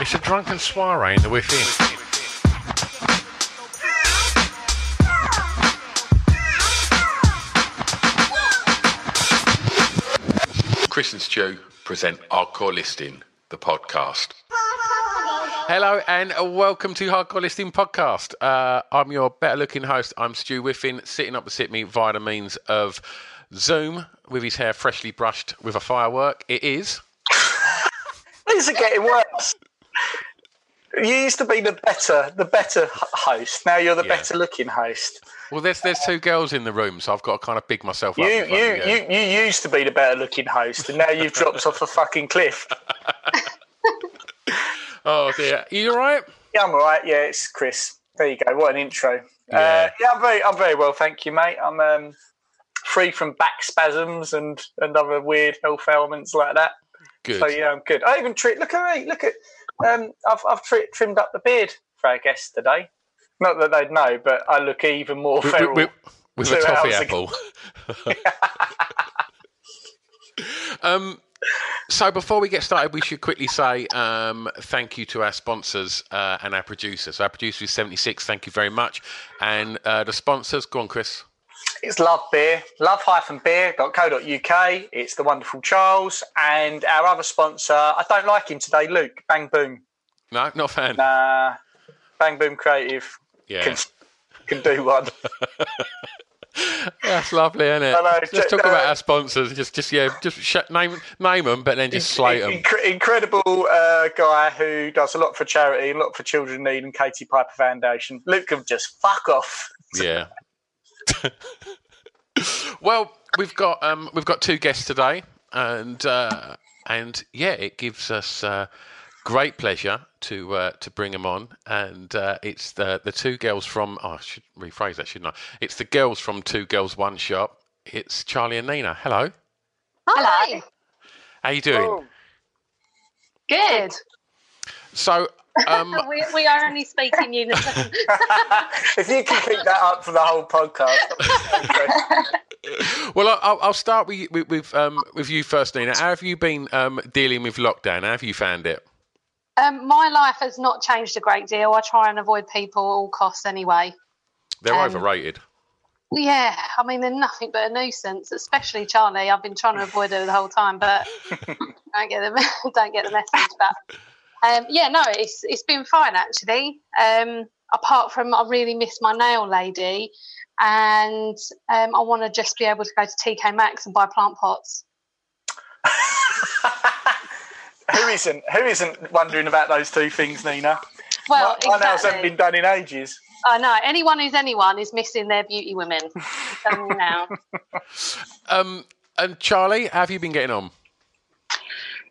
It's a drunken soiree in the within. Chris and Stu present Hardcore Listing, the podcast. Hello and welcome to Hardcore Listing Podcast. Uh, I'm your better looking host. I'm Stu Whiffin, sitting opposite me via the means of Zoom with his hair freshly brushed with a firework. It is. These are getting worse. You used to be the better, the better host. Now you're the Yeah. better looking host. Well, there's there's two girls in the room, so I've got to kind of big myself You, up. you, of you, you used to be the better looking host, and now you've dropped off a fucking cliff. Oh dear, you all right? Yeah, I'm all right. Yeah, it's Chris. There you go. What an intro. Yeah. Uh, yeah, I'm very, I'm very well, thank you, mate. I'm um, free from back spasms and and other weird health ailments like that. Good. So yeah, I'm good. I even tri- look at me. Look at um, I've I've tri- trimmed up the beard for our guests today. Not that they'd know, but I look even more With, feral. with, with a toffee apple. um, so before we get started, we should quickly say um, thank you to our sponsors uh, and our producers. Our producer is 76. Thank you very much. And uh, the sponsors, go on, Chris. It's Love Beer, love-beer.co.uk. It's the wonderful Charles and our other sponsor. I don't like him today, Luke. Bang Boom. No, not a fan. Nah, Bang Boom Creative yeah, can can do one. that's lovely, isn't it? Know, Just talk about our sponsors. Just, just yeah, just sh- name name them, but then just slate them. Incre- incredible uh, guy who does a lot for charity, a lot for Children in Need and Katie Piper Foundation. Luke can just fuck off. Yeah. well, we've got um, we've got two guests today, and uh, and yeah, it gives us uh, great pleasure to uh, to bring them on, and uh, it's the the two girls from oh, I should rephrase that, shouldn't I? It's the girls from Two Girls One Shop. It's Charlie and Nina. Hello, Hello. how you doing? Oh, Good. So. Um, we, we are only speaking unison. if you can keep that up for the whole podcast, well, I- I'll, I'll start with you- with with, um, with you first, Nina. How have you been um, dealing with lockdown? How have you found it? um, my life has not changed a great deal. I try and avoid people at all costs anyway. They're Um, overrated. Yeah, I mean they're nothing but a nuisance, especially Charlie. I've been trying to avoid her the whole time, but don't get the don't get the message. But um, yeah, no, it's it's been fine actually. Um, apart from I really miss my nail lady, and um, I want to just be able to go to TK Maxx and buy plant pots. who isn't? Who isn't wondering about those two things, Nina? Well, my, my nails exactly. haven't been done in ages. I know anyone who's anyone is missing their beauty women. I'm telling you now. Um, and Charlie, how have you been getting on?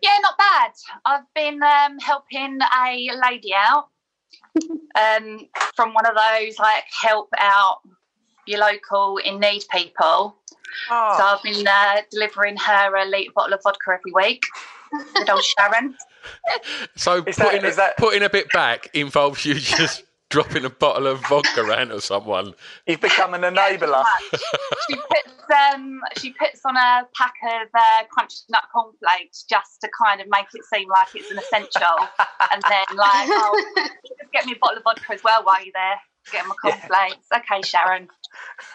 Yeah, not bad. I've been um, helping a lady out um, from one of those like help out your local in need people. Oh, So I've been uh, delivering her a litre bottle of vodka every week. Good old Sharon. So Is putting, is a, that- putting a bit back involves you just dropping a bottle of vodka around to someone. you've become an enabler. She puts um, she puts on a pack of uh, crunchy nut cornflakes just to kind of make it seem like it's an essential, and then like, oh, just get me a bottle of vodka as well while you're there. Get my cornflakes. Okay, Sharon.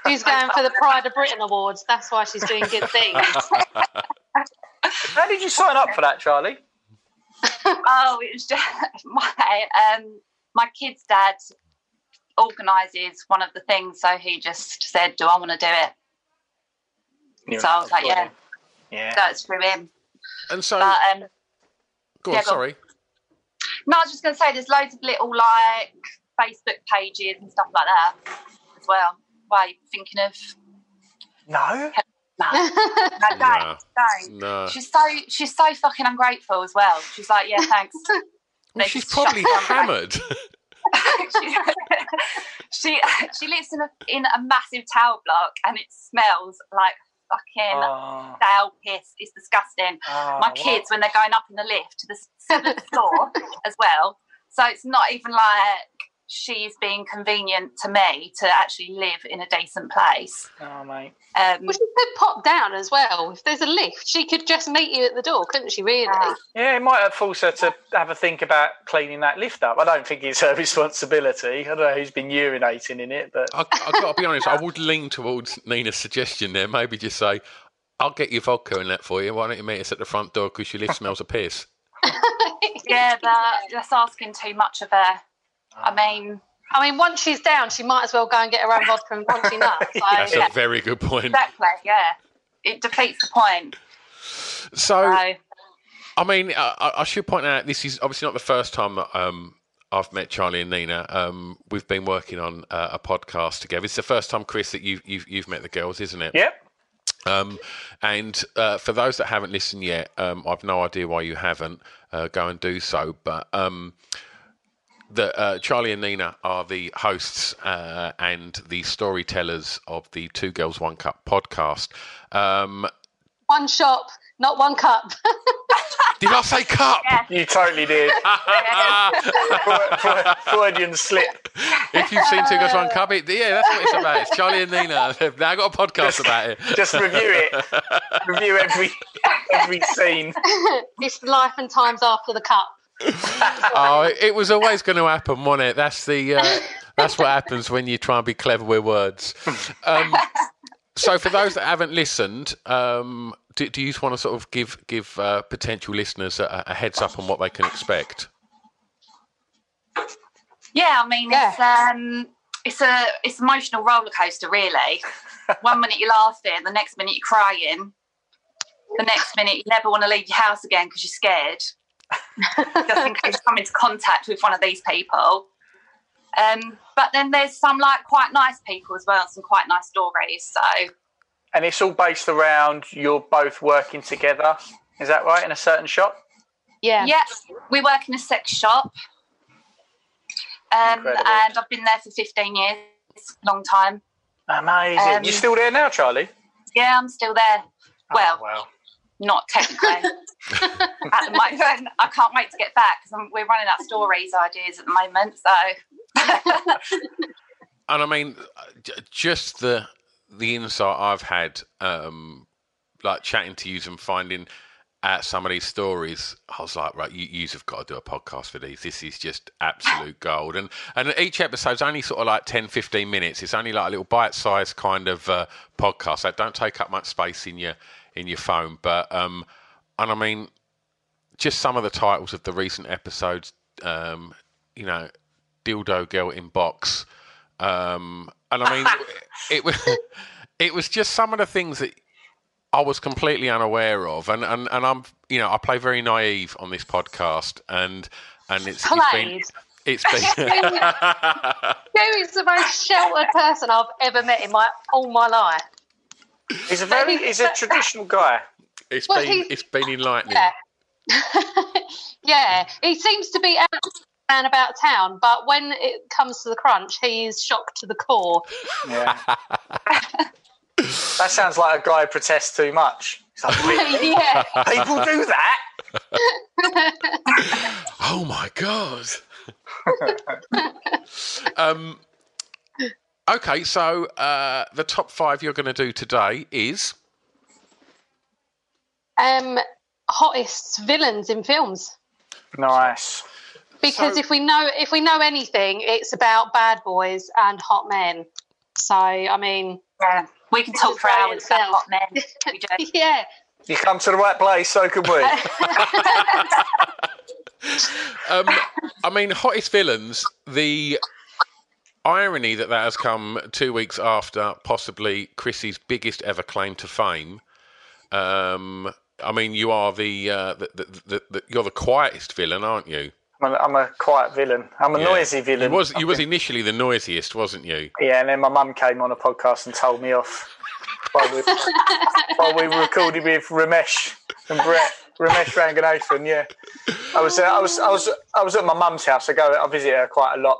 She's going for the Pride of Britain awards. That's why she's doing good things. How did you sign up for that, Charlie? oh, it was just my um my kid's dad organises one of the things, so he just said, "Do I want to do it?" You're so I was like, "Yeah." Yeah. So it's through him. And so, But um, go on, yeah, go on. sorry. no, I was just going to say, there's loads of little like Facebook pages and stuff like that as well. Why are you thinking of? No. No, no, don't, No. don't. No. She's so she's so fucking ungrateful as well. She's like, yeah, thanks. Well, she's probably hammered. she, she she lives in a in a massive tower block and it smells like fucking Oh, stale piss. It's disgusting. oh, My what? kids when they're going up in the lift to the seventh floor as well. So it's not even like she's being convenient to me to actually live in a decent place. Oh, mate. Um, Well, she could pop down as well. If there's a lift, she could just meet you at the door, couldn't she? Really? Ah. Yeah, it might have forced her to have a think about cleaning that lift up. I don't think it's her responsibility. I don't know who's been urinating in it, but I, I've got to be honest, I would lean towards Nina's suggestion there. Maybe just say, I'll get you vodka in that for you. Why don't you meet us at the front door because your lift smells of piss? yeah, that, that's asking too much of her. I mean, I mean, once she's down, she might as well go and get her own vodka and once she nuts. So, That's yeah. a very good point. exactly, yeah. It defeats the point. So, So, I mean, I, I- I should point out this is obviously not the first time that um, I've met Charlie and Nina. Um, we've been working on uh, a podcast together. It's the first time, Chris, that you've you've, you've met the girls, isn't it? yep. Um, and uh, for those that haven't listened yet, um, I've no idea why you haven't. Uh, go and do so. But um, the uh, Charlie and Nina are the hosts uh, and the storytellers of the Two Girls One Cup podcast. Um, One shop, not one cup. did I say cup? You totally did. Freudian slip. If you've seen Two Girls One Cup, it, yeah, that's what it's about. It's Charlie and Nina. They've now got a podcast about it. Just review it. Review every every scene. it's life and times after the cup. oh, it was always going to happen, wasn't it? That's the uh, that's what happens when you try and be clever with words. Um, so, for those that haven't listened, um, do, do you just want to sort of give give uh, potential listeners a, a heads up on what they can expect? yeah, I mean, it's um, it's a it's an emotional roller coaster, really. One minute you're laughing, the next minute you're crying, the next minute you never want to leave your house again because you're scared, just in case you come into contact with one of these people. Um, but then there's some like quite nice people as well, and some quite nice stories. So And it's all based around you're both working together. Is that right? In a certain shop? Yeah. Yeah, we work in a sex shop. Um, and I've been there for 15 years, It's a long time. Amazing. Um, You're still there now, Charlie? Yeah, I'm still there. Well, Oh, well. not technically. at the moment, I can't wait to get back because we're running out of stories ideas at the moment. So, And I mean, just the the insight I've had, um, like chatting to you and finding out some of these stories, I was like, right, you yous have got to do a podcast for these. This is just absolute gold. And and each episode's only sort of like 10, 15 minutes. It's only like a little bite-sized kind of uh, podcast. That don't take up much space in your in your phone. But um, and I mean, just some of the titles of the recent episodes, um, you know, dildo girl in box. Um, and I mean, it was it was just some of the things that I was completely unaware of, and, and, and I'm you know I play very naive on this podcast, and and it's, it's been. It's been. Who is the most sheltered person I've ever met in my all my life? He's a very he's a traditional guy. It's Well, been it's been enlightening. Yeah. yeah, he seems to be out and about town, but when it comes to the crunch, he is shocked to the core. Yeah. that sounds like a guy who protests too much. Like, really? yeah. People do that? Oh my god. um. Okay, so uh, the top five you're going to do today is Um, hottest villains in films. Nice. Because So- if we know if we know anything, it's about bad boys and hot men. So I mean, yeah, we can talk for hours about itself. hot men. Yeah, You come to the right place, so can we. Um, I mean, hottest villains. The irony that that has come two weeks after possibly Chrissy's biggest ever claim to fame. Um, I mean, you are the, uh, the, the, the, you're the quietest villain, aren't you? I'm a, I'm a quiet villain. I'm a Yeah. noisy villain. You was you was initially the noisiest, wasn't you? Yeah, and then my mum came on a podcast and told me off while we, while we were recording with Romesh and Brett. Romesh Ranganathan, yeah. I was, uh, I was, I was, I was at my mum's house. I go, I visit her quite a lot,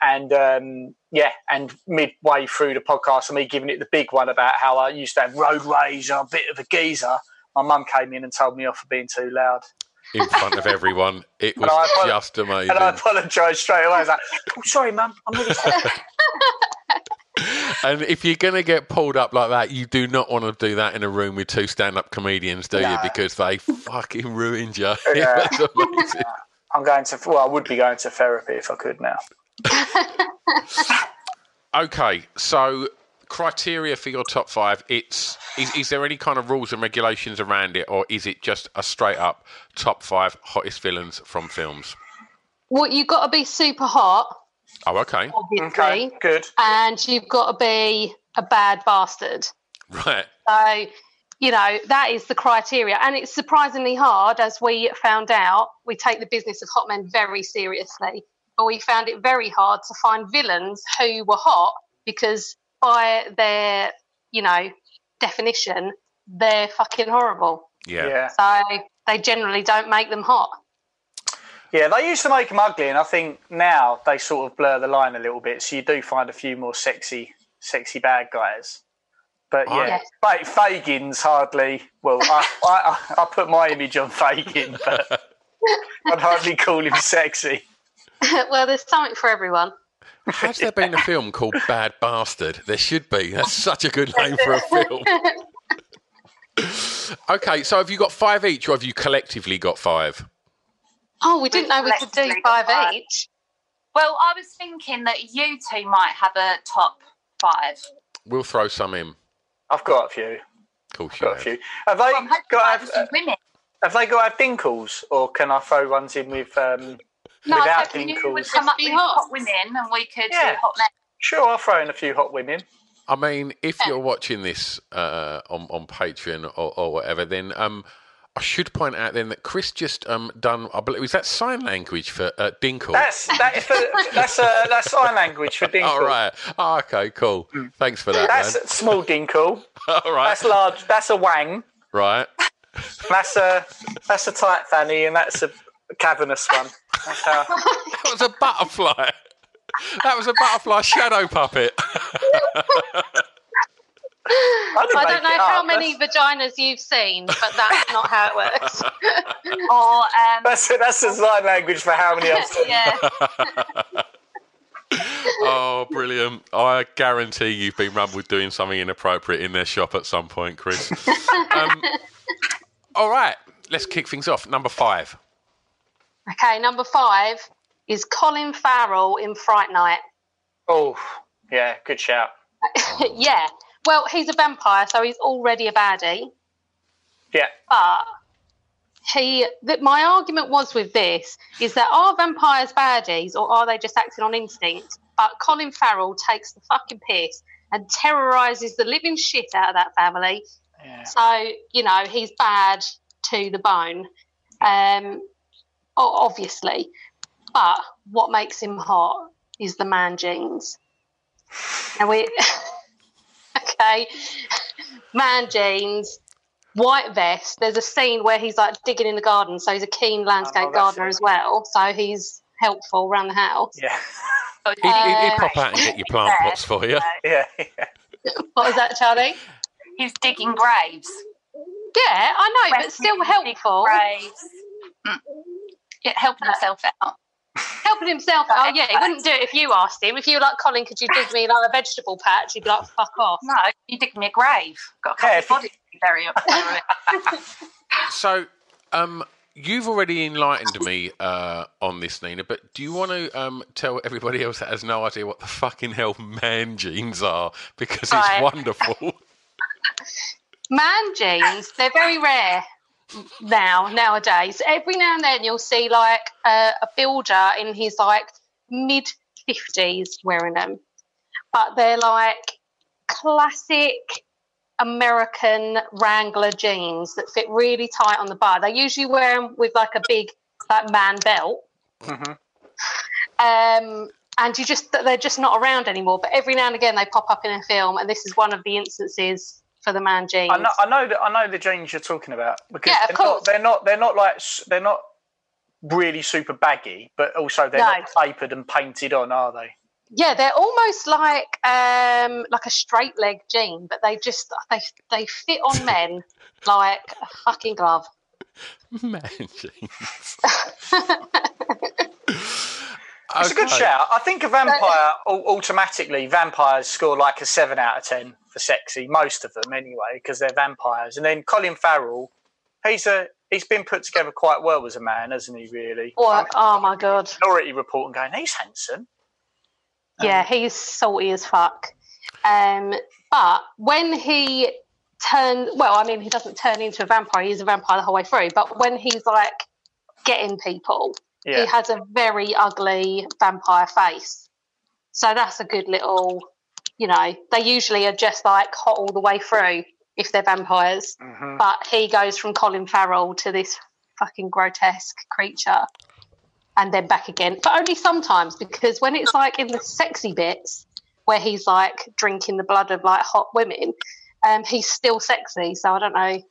and um, yeah, and midway through the podcast, and me giving it the big one about how I used to have road rage, I'm a bit of a geezer. My mum came in and told me off for being too loud. In front of everyone, it was I just amazing. And I apologised straight away. I was like, "Oh, sorry, mum. I'm really sorry." And if you're going to get pulled up like that, you do not want to do that in a room with two stand-up comedians, do you? Because they fucking ruined you. Yeah. I'm going to. Well, I would be going to therapy if I could now. Okay, so criteria for your top five. It's is, is there any kind of rules and regulations around it, or is it just a straight up top five hottest villains from films? Well, you've got to be super hot, Oh, okay, Okay, good. and you've got to be a bad bastard. right. So, you know, that is the criteria. And it's surprisingly hard, as we found out. We take the business of hot men very seriously, but we found it very hard to find villains who were hot because, by their, you know, definition, they're fucking horrible. Yeah. Yeah. So they generally don't make them hot. Yeah, they used to make them ugly, and I think now they sort of blur the line a little bit. So you do find a few more sexy, sexy bad guys. But Oh, yeah, Yes. Fagin's hardly. Well, I, I, I put my image on Fagin, but I'd hardly call him sexy. well, there's something for everyone. Has there been a film called Bad Bastard? There should be. That's such a good name for a film. okay, so have you got five each, or have you collectively got five? Oh, we didn't know we could do five five. each. Well, I was thinking that you two might have a top five. We'll throw some in. I've got a few. Of course you Got a have. few. Have they Well, I'm got? I Have, have women. have they got to have dinkles, or can I throw ones in with um, No, without so You would dinkles? come up be with hot. hot women, and we could Yeah. do hot men. Sure, I'll throw in a few hot women. I mean, if you're watching this uh, on on Patreon or, or whatever, then um, I should point out then that Chris just um, done. I believe was that sign language for uh, Dinkle. That's that is for, that's uh, that's sign language for dinkle. All right. Oh, okay. Cool. Thanks for that. That's man. small dinkle. All right. That's large. That's a wang. right. That's a that's a tight fanny, and that's a cavernous one. How. That was a butterfly. That was a butterfly shadow puppet. I, I don't know how up. many vaginas you've seen, but that's not how it works. Or um, That's that's, that's the sign language for how many I've seen. yeah, oh, brilliant. I guarantee you've been rumbled doing something inappropriate in their shop at some point, Chris. um, all right. Let's kick things off. Number five. Okay, number five is Colin Farrell in Fright Night. Oh, yeah, good shout. yeah, well, he's a vampire, so he's already a baddie. Yeah, But he, that my argument was with this is that are vampires baddies or are they just acting on instinct? But Colin Farrell takes the fucking piss and terrorizes the living shit out of that family. Yeah. So you know he's bad to the bone, um, o- obviously. But what makes him hot is the man jeans. And we, okay, man jeans, white vest. There's a scene where he's like digging in the garden, so he's a keen landscape Oh, gardener as well. So he's helpful around the house. yeah, He'd, he'd, he'd Uh, pop out and get your plant pots for you. yeah. yeah. What was that, Charlie? he's digging graves. Yeah, I know, but still Digging helpful. Graves. Mm. Yeah, helping himself out. Helping himself out. Oh, yeah, he wouldn't do it if you asked him. If you were like, Colin, could you dig me like a vegetable patch? He'd be like, fuck off. No, you dig me a grave. Got a couple Yeah, of bodies to bury up there. So, um, you've already enlightened me uh, on this, Nina, but do you want to um, tell everybody else that has no idea what the fucking hell man jeans are? Because it's Right. wonderful. man jeans, they're very rare now, nowadays. Every now and then you'll see like a, a builder in his like mid 50s wearing them. But they're like classic American Wrangler jeans that fit really tight on the bar. They usually wear them with like a big like man belt. Mhm. Um, and you just they're just not around anymore. But every now and again they pop up in a film, and this is one of the instances for the man jeans. I know, I know that I know the jeans you're talking about because Yeah, of they're, course. not, they're not they're not like they're not really super baggy, but also they're No. not tapered and painted on, are they? Yeah, they're almost like um, like a straight leg jean, but they just they they fit on men like a fucking glove. Man jeans. It's a good Okay. shout. I think a vampire automatically vampires score like a seven out of ten for sexy. Most of them anyway, because they're vampires. And then Colin Farrell, he's a he's been put together quite well as a man, hasn't he? Really. Or, oh my god, Minority Report and going, he's handsome. yeah, he's salty as fuck. Um, but when he turned, well, I mean, he doesn't turn into a vampire. He's a vampire the whole way through. But when he's like getting people, Yeah. he has a very ugly vampire face. So that's a good little, you know, they usually are just like hot all the way through if they're vampires. Mhm. But he goes from Colin Farrell to this fucking grotesque creature and then back again. But only sometimes because when it's like in the sexy bits where he's like drinking the blood of like hot women, um, he's still sexy. So I don't know.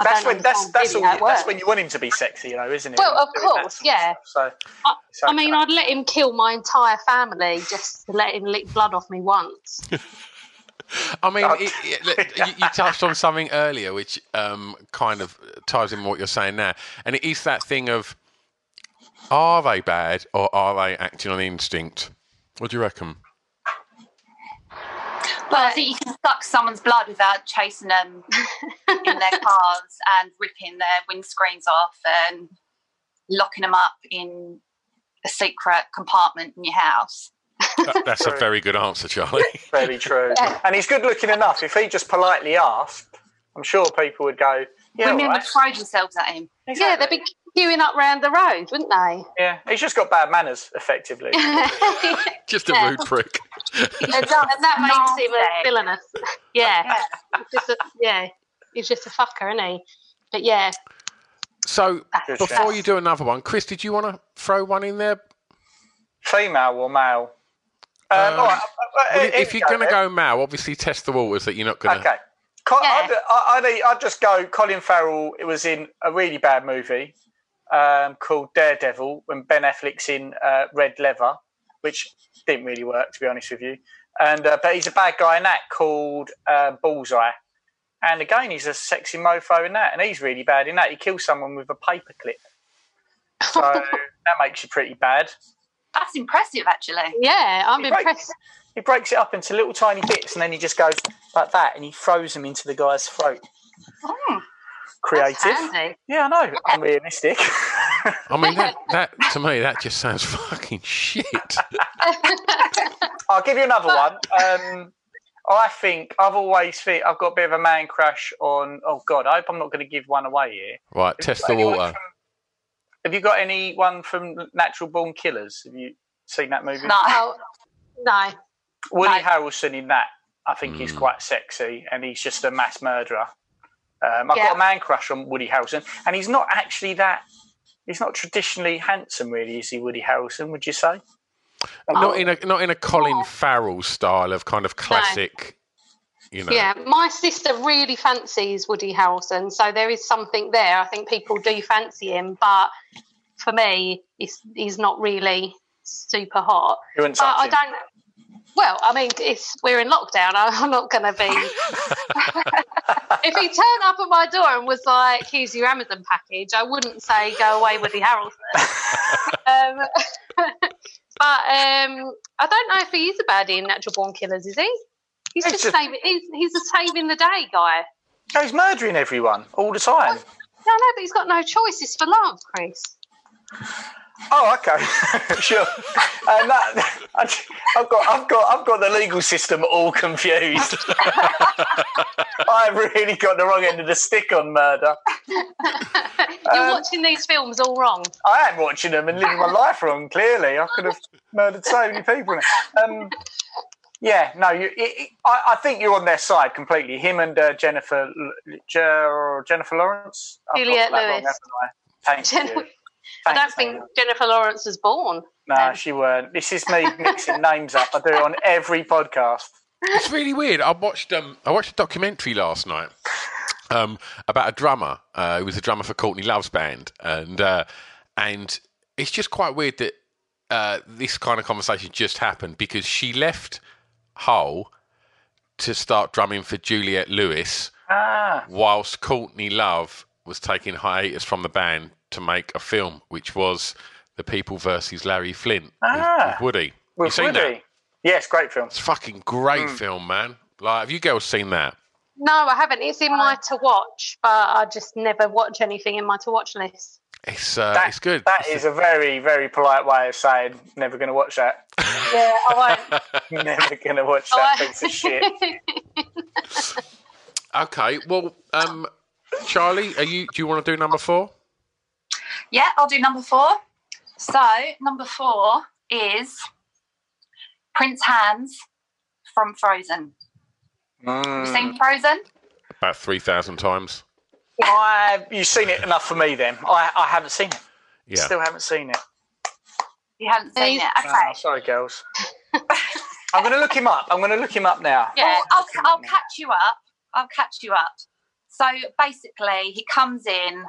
I That's when that's that's, all how you, that's when you want him to be sexy, you know, isn't it? Well, of course, yeah. stuff. So I, it's I mean, okay. I'd let him kill my entire family just to let him lick blood off me once. I mean, it, it, you, you touched on something earlier, which um, kind of ties in with what you're saying now, and it is that thing of are they bad or are they acting on instinct? What do you reckon? Well, I think you can suck someone's blood without chasing them in their cars and ripping their windscreens off and locking them up in a secret compartment in your house. That- That's a very good answer, Charlie. Very true. And he's good looking enough. If he just politely asked, I'm sure people would go, yeah, Women all would right. throw themselves at him. Yeah, they'd be queuing up round the road, wouldn't they? Yeah, he's just got bad manners, effectively. Just a rude prick. And, that, and that makes him a villainous. Yeah, He's just a, yeah, he's just a fucker, isn't he? But yeah, So Good before shout. you do another one, Chris, did you want to throw one in there? Female or male? Um, Um, all right, uh, Well, if you're going to go male, obviously test the waters that you're not going to. Okay. Co- Yeah. I'd, I'd, I'd just go Colin Farrell. It was in a really bad movie um, called Daredevil when Ben Affleck's in uh, Red Leather, which didn't really work, to be honest with you. And uh, But he's a bad guy in that called uh, Bullseye. And again, he's a sexy mofo in that. And he's really bad in that. He kills someone with a paperclip. So that makes you pretty bad. That's impressive, actually. yeah, I'm He breaks- impressed. He breaks it up into little tiny bits and then he just goes like that and he throws them into the guy's throat. Mm. Creative. Yeah, I know. I'm realistic. I mean, that, that to me, that just sounds fucking shit. I'll give you another one. Um, I think I've always think I've got a bit of a man crush on. Oh God, I hope I'm not going to give one away here. Right, test the water. from- have you got anyone from Natural Born Killers? Have you seen that movie? No. Oh, no. Woody No. Harrelson in that, I think he's Hmm. quite sexy, and he's just a mass murderer. Um, I've Yeah. got a man crush on Woody Harrelson, and he's not actually that. He's not traditionally handsome, really, is he? Woody Harrelson, would you say? Not in a not in a Colin Farrell style of kind of classic. You know. Yeah, my sister really fancies Woody Harrelson, so there is something there. I think people do fancy him, but for me, he's he's not really super hot. You wouldn't But touch I him. don't. Well, I mean, it's we're in lockdown. I- I'm not going to be. if he turned up at my door and was like, "Here's your Amazon package," I wouldn't say, "Go away, Woody Harrelson." um, but um, I don't know if he is a baddie in Natural Born Killers. Is he? He's He's just just- saving. He's, he's a saving the day guy. No, he's murdering everyone all the time. No, no, but he's got no choice. It's for love, Chris. Oh, okay, sure. And that, I've got, I've got, I've got the legal system all confused. I've really got the wrong end of the stick on murder. You're watching these films all wrong. I am watching them and living my life wrong. Clearly, I could have murdered so many people. in it. Um, yeah, no, you, it, it, I, I think you're on their side completely. Him and uh, Jennifer, Jennifer Lawrence, got Juliette wrong, Lewis. Thank you. I don't think Amy. Jennifer Lawrence was born. No, she weren't. This is me mixing names up. I do it on every podcast. It's really weird. I watched um, I watched a documentary last night um, about a drummer. Uh, who was a drummer for Courtney Love's band, and uh, and it's just quite weird that uh, this kind of conversation just happened because she left Hull to start drumming for Juliette Lewis, Ah, whilst Courtney Love was taking hiatus from the band to make a film, which was The People versus Larry Flynt with, Ah. with Woody. you with seen Woody. that? Yes, great film. It's a fucking great film, man. Like, have you girls seen that? No, I haven't. It's in my to watch, but I just never watch anything in my to watch list. It's uh, That- it's good. That is a very, very polite way of saying never going to watch that. Yeah, I won't. never going to watch that piece of shit. okay. Well, um, Charlie, are you? Do you want to do number four? Yeah, I'll do number four. So, number four is Prince Hans from Frozen. Have Mm. you seen Frozen? About three thousand times. I, you've seen it enough for me then. I, I haven't seen it. Yeah. Still haven't seen it. You haven't seen it? Okay. Oh, sorry, girls. I'm going to look him up. I'm going to look him up now. Yeah, I'll, I'll catch you up. I'll catch you up. So basically, he comes in.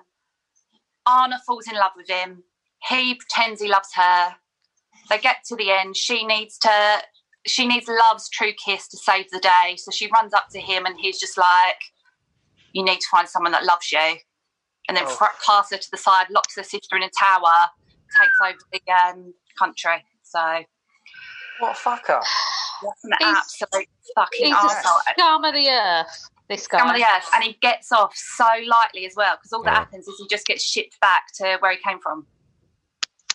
Anna falls in love with him. He pretends he loves her. They get to the end. She needs to. She needs love's true kiss to save the day. So she runs up to him, and he's just like, "You need to find someone that loves you." And then Oh. casts her to the side, locks her sister in a tower, takes over the um, country. So What a fucker. that's an He's- absolute fucking He's the arsehole. scum of the earth. This guy. Scum of the earth, and he gets off so lightly as well because all that Yeah. happens is he just gets shipped back to where he came from.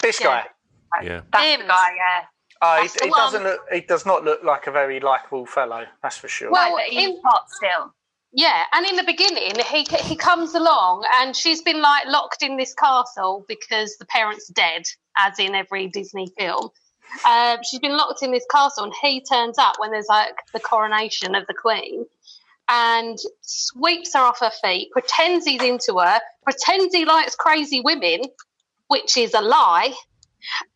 This Yeah. guy. Yeah. That's Him. the guy, yeah. Oh, he, he doesn't look. He does not look like a very likable fellow. That's for sure. Well, but he's in- hot still. Yeah, and in the beginning, he he comes along, and she's been like locked in this castle because the parents are dead, as in every Disney film. Um, she's been locked in this castle, and he turns up when there's like the coronation of the queen, and sweeps her off her feet, pretends he's into her, pretends he likes crazy women, which is a lie,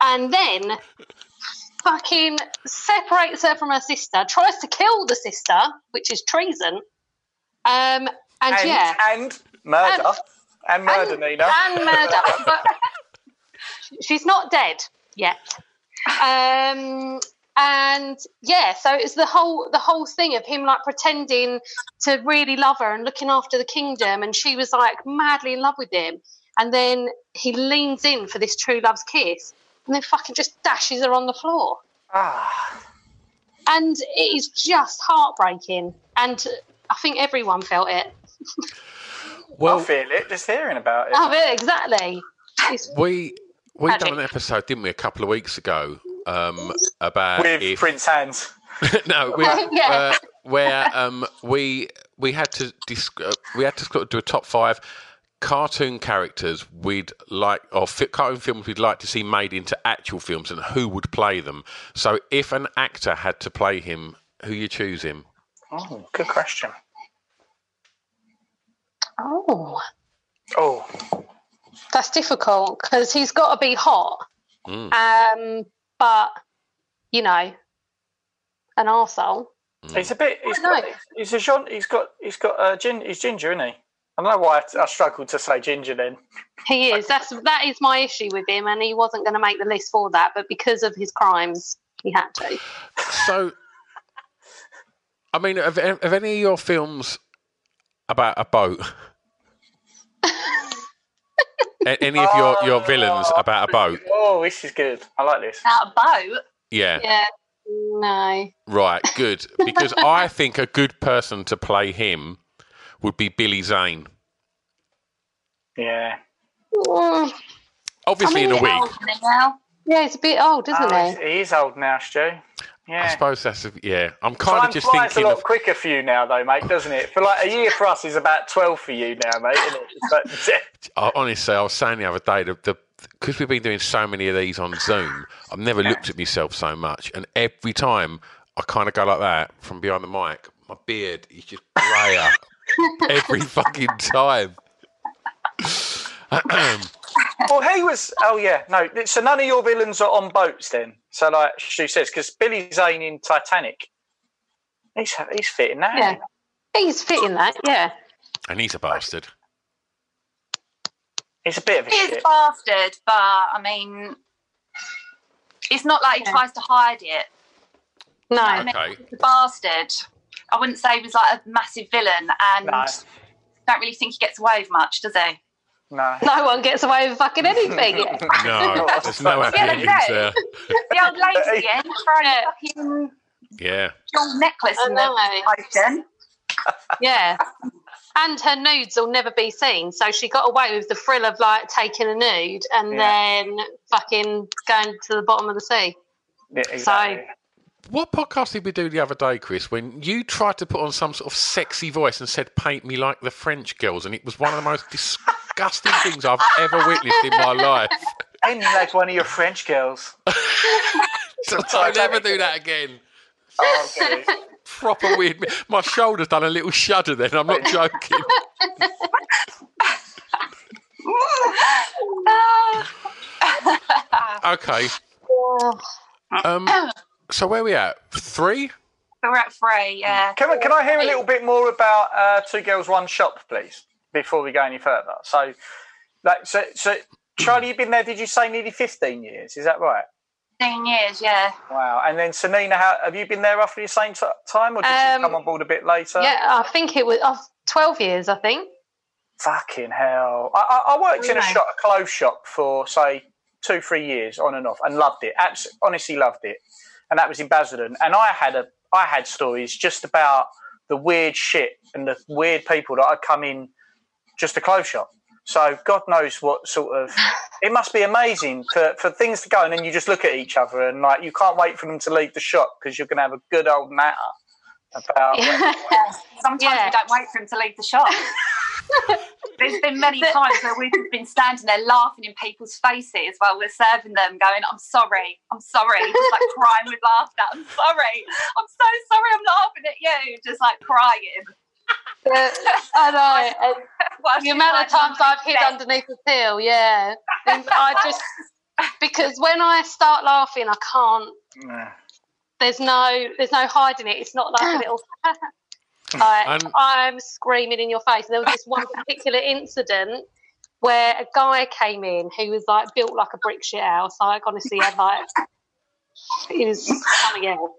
and then fucking separates her from her sister, tries to kill the sister, which is treason. Um, and, and, yeah, and murder. And- And, murder, and, Nina. and murder. but she's not dead yet. Um, and yeah, so it's the whole the whole thing of him like pretending to really love her and looking after the kingdom, and she was like madly in love with him. And then he leans in for this true love's kiss, and then fucking just dashes her on the floor. Ah, And it is just heartbreaking. And I think everyone felt it. I Well, feel it just hearing about it. Oh, exactly. It's, we we Magic. done an episode, didn't we, a couple of weeks ago, um, about With if Prince Hans. no, we, Yeah. uh, where um, we we had to dis- uh, we had to sort of do a top five cartoon characters we'd like or fi- cartoon films we'd like to see made into actual films and who would play them. So if an actor had to play him, who you choose him? Oh, good question. oh, Oh, that's difficult because he's got to be hot. Mm. Um, but, you know, an arsehole. he's a bit. He's I know. got. He's a Jean, He's got. He's got. Uh, gin, he's ginger, isn't he? I don't know why I, I struggled to say ginger then. He is. That's that is my issue with him, and he wasn't going to make the list for that, but because of his crimes, he had to. So, I mean, have, have any of your films about a boat? A- any of your, your villains about a boat? Oh, this is good. I like this. Out a boat. Yeah. Yeah. No. Right, good. Because I think a good person to play him would be Billy Zane. Yeah. Mm, Obviously, I mean, in a week. Now. Yeah, he's a bit old, isn't Oh, he? he's- he is old now, Stu. I suppose that's a, yeah. I'm kind Time of just flies thinking a lot of quicker for you now, though, mate, doesn't it? For like a year for us is about twelve for you now, mate. Isn't it? But, I, honestly, I was saying the other day that the because we've been doing so many of these on Zoom, I've never looked at myself so much, and every time I kind of go like that from behind the mic, my beard is just grayer every fucking time. Well, he was. Oh yeah, no. So none of your villains are on boats then. So like she says, because Billy Zane in Titanic, he's he's fitting that. Yeah. He's fitting that, yeah. and he's a bastard. He's a bit of a He is shit. a bastard, but I mean, it's not like he Yeah. tries to hide it. No. I mean, Okay. he's a bastard. I wouldn't say he was like a massive villain, and No. don't really think he gets away with much, does he? No. No one gets away with fucking anything. No, there's no happy Yeah, endings there. The old lady again throwing a fucking Yeah, gold necklace I in the yeah. And her nudes will never be seen. So she got away with the thrill of like taking a nude and Yeah. then fucking going to the bottom of the sea. Yeah, exactly. What podcast did we do the other day, Chris, when you tried to put on some sort of sexy voice and said, paint me like the French girls? And it was one of the most disgusting things I've ever witnessed in my life. And you like one of your French girls. So I'll never do that again. Oh, okay. Proper weird. My shoulder's done a little shudder then, I'm not joking. Okay. Um, so where are we at? Three? We're at three, yeah. Can, I- can I hear a little bit more about uh, Two Girls One Shop, please, before we go any further? So, like, so, so Charlie, you've been there. Did you say nearly fifteen years? Is that right? 15 years, yeah. Wow. And then Sanina, how, have you been there roughly the same t- time, or did Um, you come on board a bit later? Yeah, I think it was uh, 12 years, I think. Fucking hell! I, I, I worked in a shop, a clothes shop, for say two, three years on and off, and loved it. Abs- honestly, loved it. And that was in Basildon. And I had a, I had stories just about the weird shit and the weird people that I'd come in just a clothes shop. So God knows what sort of. It must be amazing for, for things to go, and then you just look at each other and like you can't wait for them to leave the shop because you're going to have a good old natter about. Sometimes Yeah. we don't wait for them to leave the shop. There's been many times where we've been standing there laughing in people's faces while we're serving them, going, I'm sorry, I'm sorry, just like crying with laughter. I'm sorry, I'm so sorry, I'm laughing at you, just like crying. I know. and the amount of times I've hid underneath the till, yeah. And I just because when I start laughing, I can't. Yeah. There's no, there's no hiding it. It's not like a little. I, I'm screaming in your face. There was this one particular incident where a guy came in who was like built like a brick shit house. Like honestly, had like he was something else.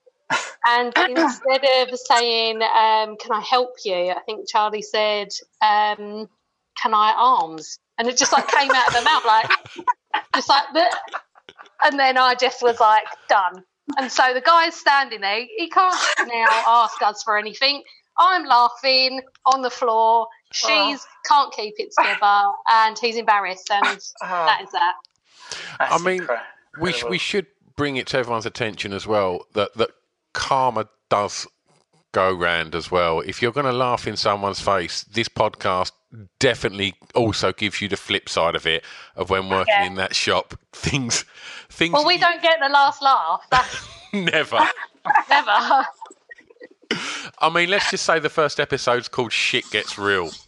And instead of saying, um, "Can I help you?" I think Charlie said, um, "Can I arms?" And it just like came out of the mouth like, just like that. And then I just was like, "Done." And so the guy's standing there. He can't now ask us for anything. I'm laughing on the floor. She's oh. can't keep it together, and he's embarrassed, and oh. that is that. I mean, we, sh- we should bring it to everyone's attention as well that, that karma does go round as well. If you're going to laugh in someone's face, this podcast definitely also gives you the flip side of it of when working Yeah. in that shop. Things, things Well, we don't get the last laugh. That's never. never. I mean, let's just say the first episode's called "Shit Gets Real."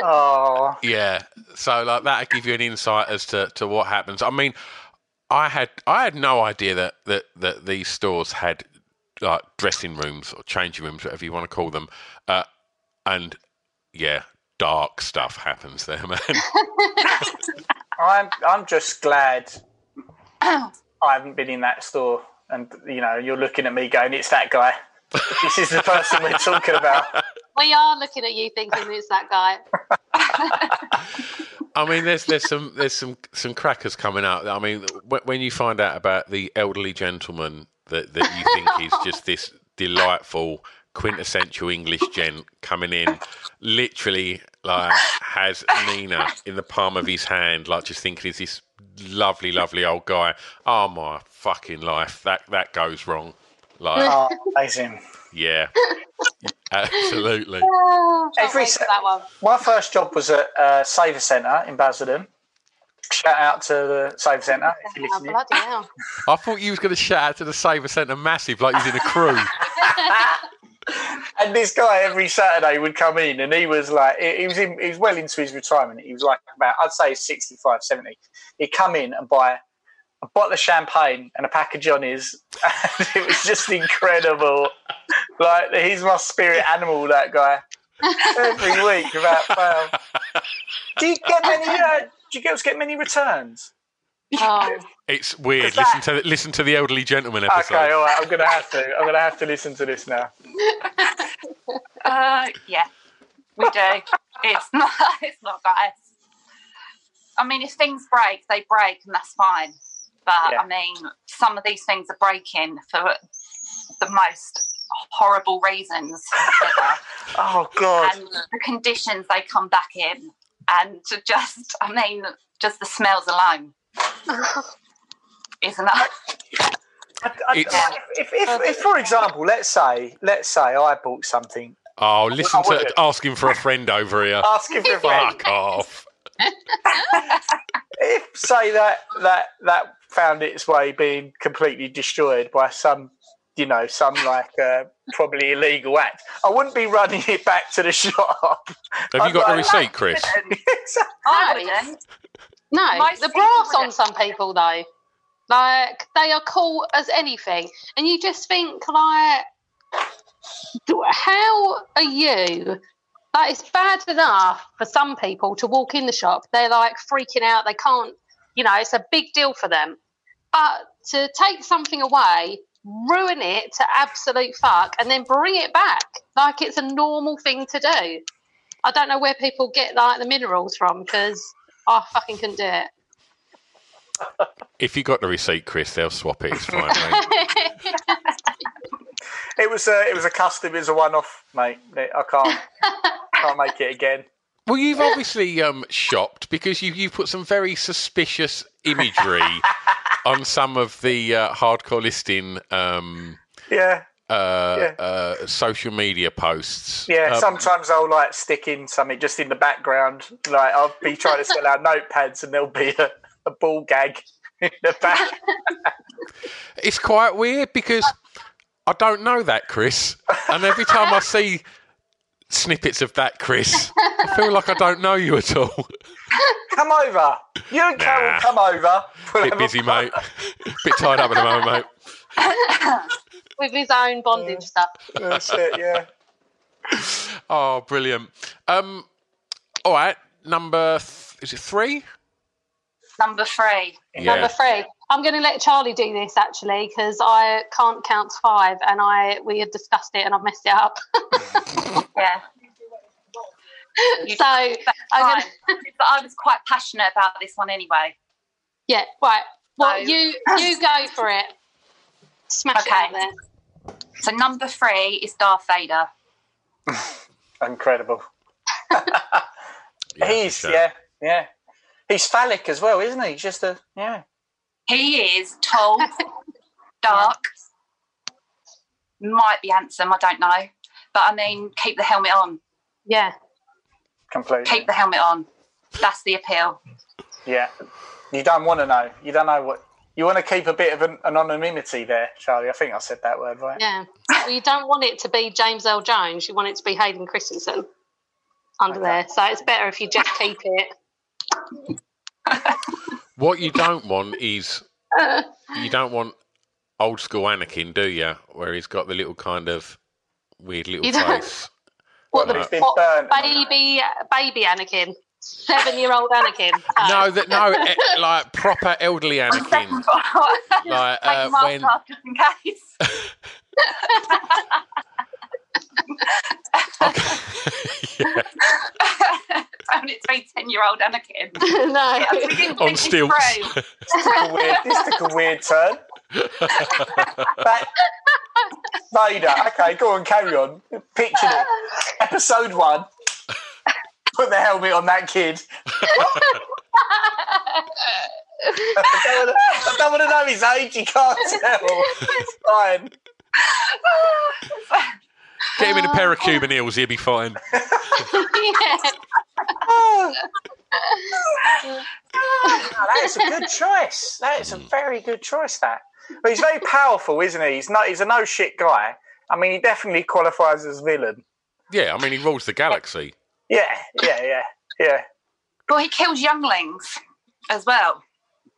Oh, Yeah. So like that'll give you an insight as to, to what happens. I mean, I had I had no idea that, that, that these stores had like dressing rooms or changing rooms, whatever you want to call them. Uh, and yeah, dark stuff happens there, man. I'm I'm just glad I haven't been in that store, and you know you're looking at me going, "It's that guy." this is the person we're talking about. we are looking at you thinking it's that guy. I mean, there's there's some there's some some crackers coming out. I mean, when you find out about the elderly gentleman that that you think is just this delightful quintessential English gent coming in, literally like has Nina in the palm of his hand, like just thinking he's this lovely, lovely old guy. Oh my fucking life, that that goes wrong. Like, Oh, amazing. yeah, absolutely. Can't Every wait se- for that one. My first job was at uh, Savacentre in Basildon. Shout out to the Savacentre if you're Oh, listening. bloody hell. I thought you was going to shout out to the Savacentre massive, like he's in a crew. And this guy every Saturday would come in, and he was like, he was in, he was well into his retirement. He was like about, I'd say, 65, 70. He'd come in and buy a bottle of champagne and a pack of Johnnies, and it was just incredible. Like he's my spirit animal, that guy. Every week without fail. Do you get many? Uh, do you girls get many returns? Oh, It's weird. 'Cause Listen to the, listen to the elderly gentleman episode. Okay, all right. I'm gonna have to. I'm gonna have to listen to this now. Uh, yeah, we do. it's not. It's not, guys. I mean, if things break, they break, and that's fine. But Yeah. I mean, some of these things are breaking for the most horrible reasons ever. Oh God. and the conditions they come back in, and to just, I mean, just the smells alone is enough. I, I, It's- if, if, if, for example, let's say, let's say I bought something, Oh, listen to wouldn't. asking for a friend over here. asking for a friend. Fuck off. If say that that that found its way being completely destroyed by some, you know, some like uh, probably illegal act, I wouldn't be running it back to the shop. Have you got the receipt, Chris? I No, wouldn't. No, Most the brass on some people though. Like they are cool as anything, and you just think like, how are you? Like it's bad enough for some people to walk in the shop. They're like freaking out. They can't, you know, it's a big deal for them. But to take something away, ruin it to absolute fuck, and then bring it back like it's a normal thing to do. I don't know where people get like the minerals from because I fucking couldn't do it. If you got the receipt, Chris, they'll swap it. It's fine, mate. It was a it was a custom. It was a one off, mate. I can't can't make it again. Well, you've obviously um, shopped because you you put some very suspicious imagery on some of the uh, hardcore listing um, Yeah. Uh, Yeah. uh, social media posts. Yeah, Um, sometimes I'll like stick in something just in the background. Like I'll be trying to sell out notepads, and there'll be a, a ball gag in the back. It's quite weird because I don't know that Chris, and every time I see snippets of that Chris, I feel like I don't know you at all. come over, you and Carol, Nah. come over. We'll Bit busy, mate. Bit tied up at the moment, mate. with his own bondage stuff. That's it. Yeah. Oh, brilliant. Um, all right, number th- is it three? Number three. Number three. I'm going to let Charlie do this actually because I can't count to five, and I we had discussed it and I've messed it up. Yeah. so I'm going to but I was quite passionate about this one anyway. yeah right. Well, So- you you go for it. Smash it Okay. there. So number three is Darth Vader. Incredible. He's sure. yeah yeah. He's phallic as well, isn't he? He's Just a yeah. He is tall, dark, might be handsome, I don't know. But I mean, keep the helmet on. Yeah. Completely. Keep the helmet on. That's the appeal. Yeah. You don't want to know. You don't know what. You want to keep a bit of an anonymity there, Charlie. I think I said that word right. Yeah. Well, you don't want it to be James Earl Jones. You want it to be Hayden Christensen under there. So it's better if you just keep it. What you don't want is you don't want old school Anakin, do you? Where he's got the little kind of weird little You face. What the He's uh, what, baby baby Anakin, seven year old Anakin. No, that no, eh, like proper elderly Anakin. Like Take uh, when just in case. yeah, Found it to be ten-year-old Anakin. no. Yeah, we didn't on think this stilts. This took a weird, this took a weird turn. But Vader. Okay, go on, carry on. Picture it. Episode one. Put the helmet on that kid. I don't wanna- I don't want to know his age. He can't tell. It's fine. Get him in a pair of Cuban heels, he'll be fine. Oh, that is a good choice. That is a mm. very good choice. That, but he's very powerful, isn't he? He's not. He's a no shit guy. I mean, he definitely qualifies as villain. Yeah, I mean, he rules the galaxy. Yeah, yeah, yeah, yeah. Well, he kills younglings as well.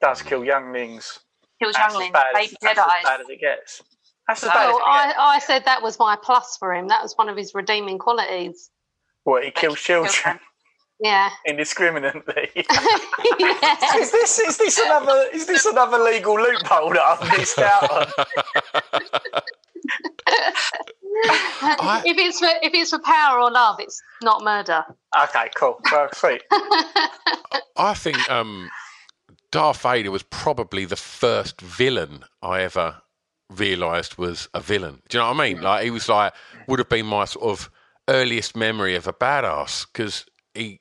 Does kill younglings. Kills That's as younglings, bad as, baby that's as bad as it gets. That's as bad oh, as Oh, it I, gets. I said that was my plus for him. That was one of his redeeming qualities. What he kills children Yeah. indiscriminately. yeah. is this is this another is this another legal loophole that I've missed out on? if it's for if it's for power or love, it's not murder. Okay, cool. Well, sweet. I think um, Darth Vader was probably the first villain I ever realised was a villain. Do you know what I mean? Like he was like would have been my sort of earliest memory of a badass because he.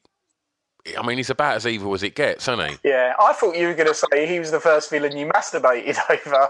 I mean, he's about as evil as it gets, isn't he? Yeah, I thought you were going to say he was the first villain you masturbated over.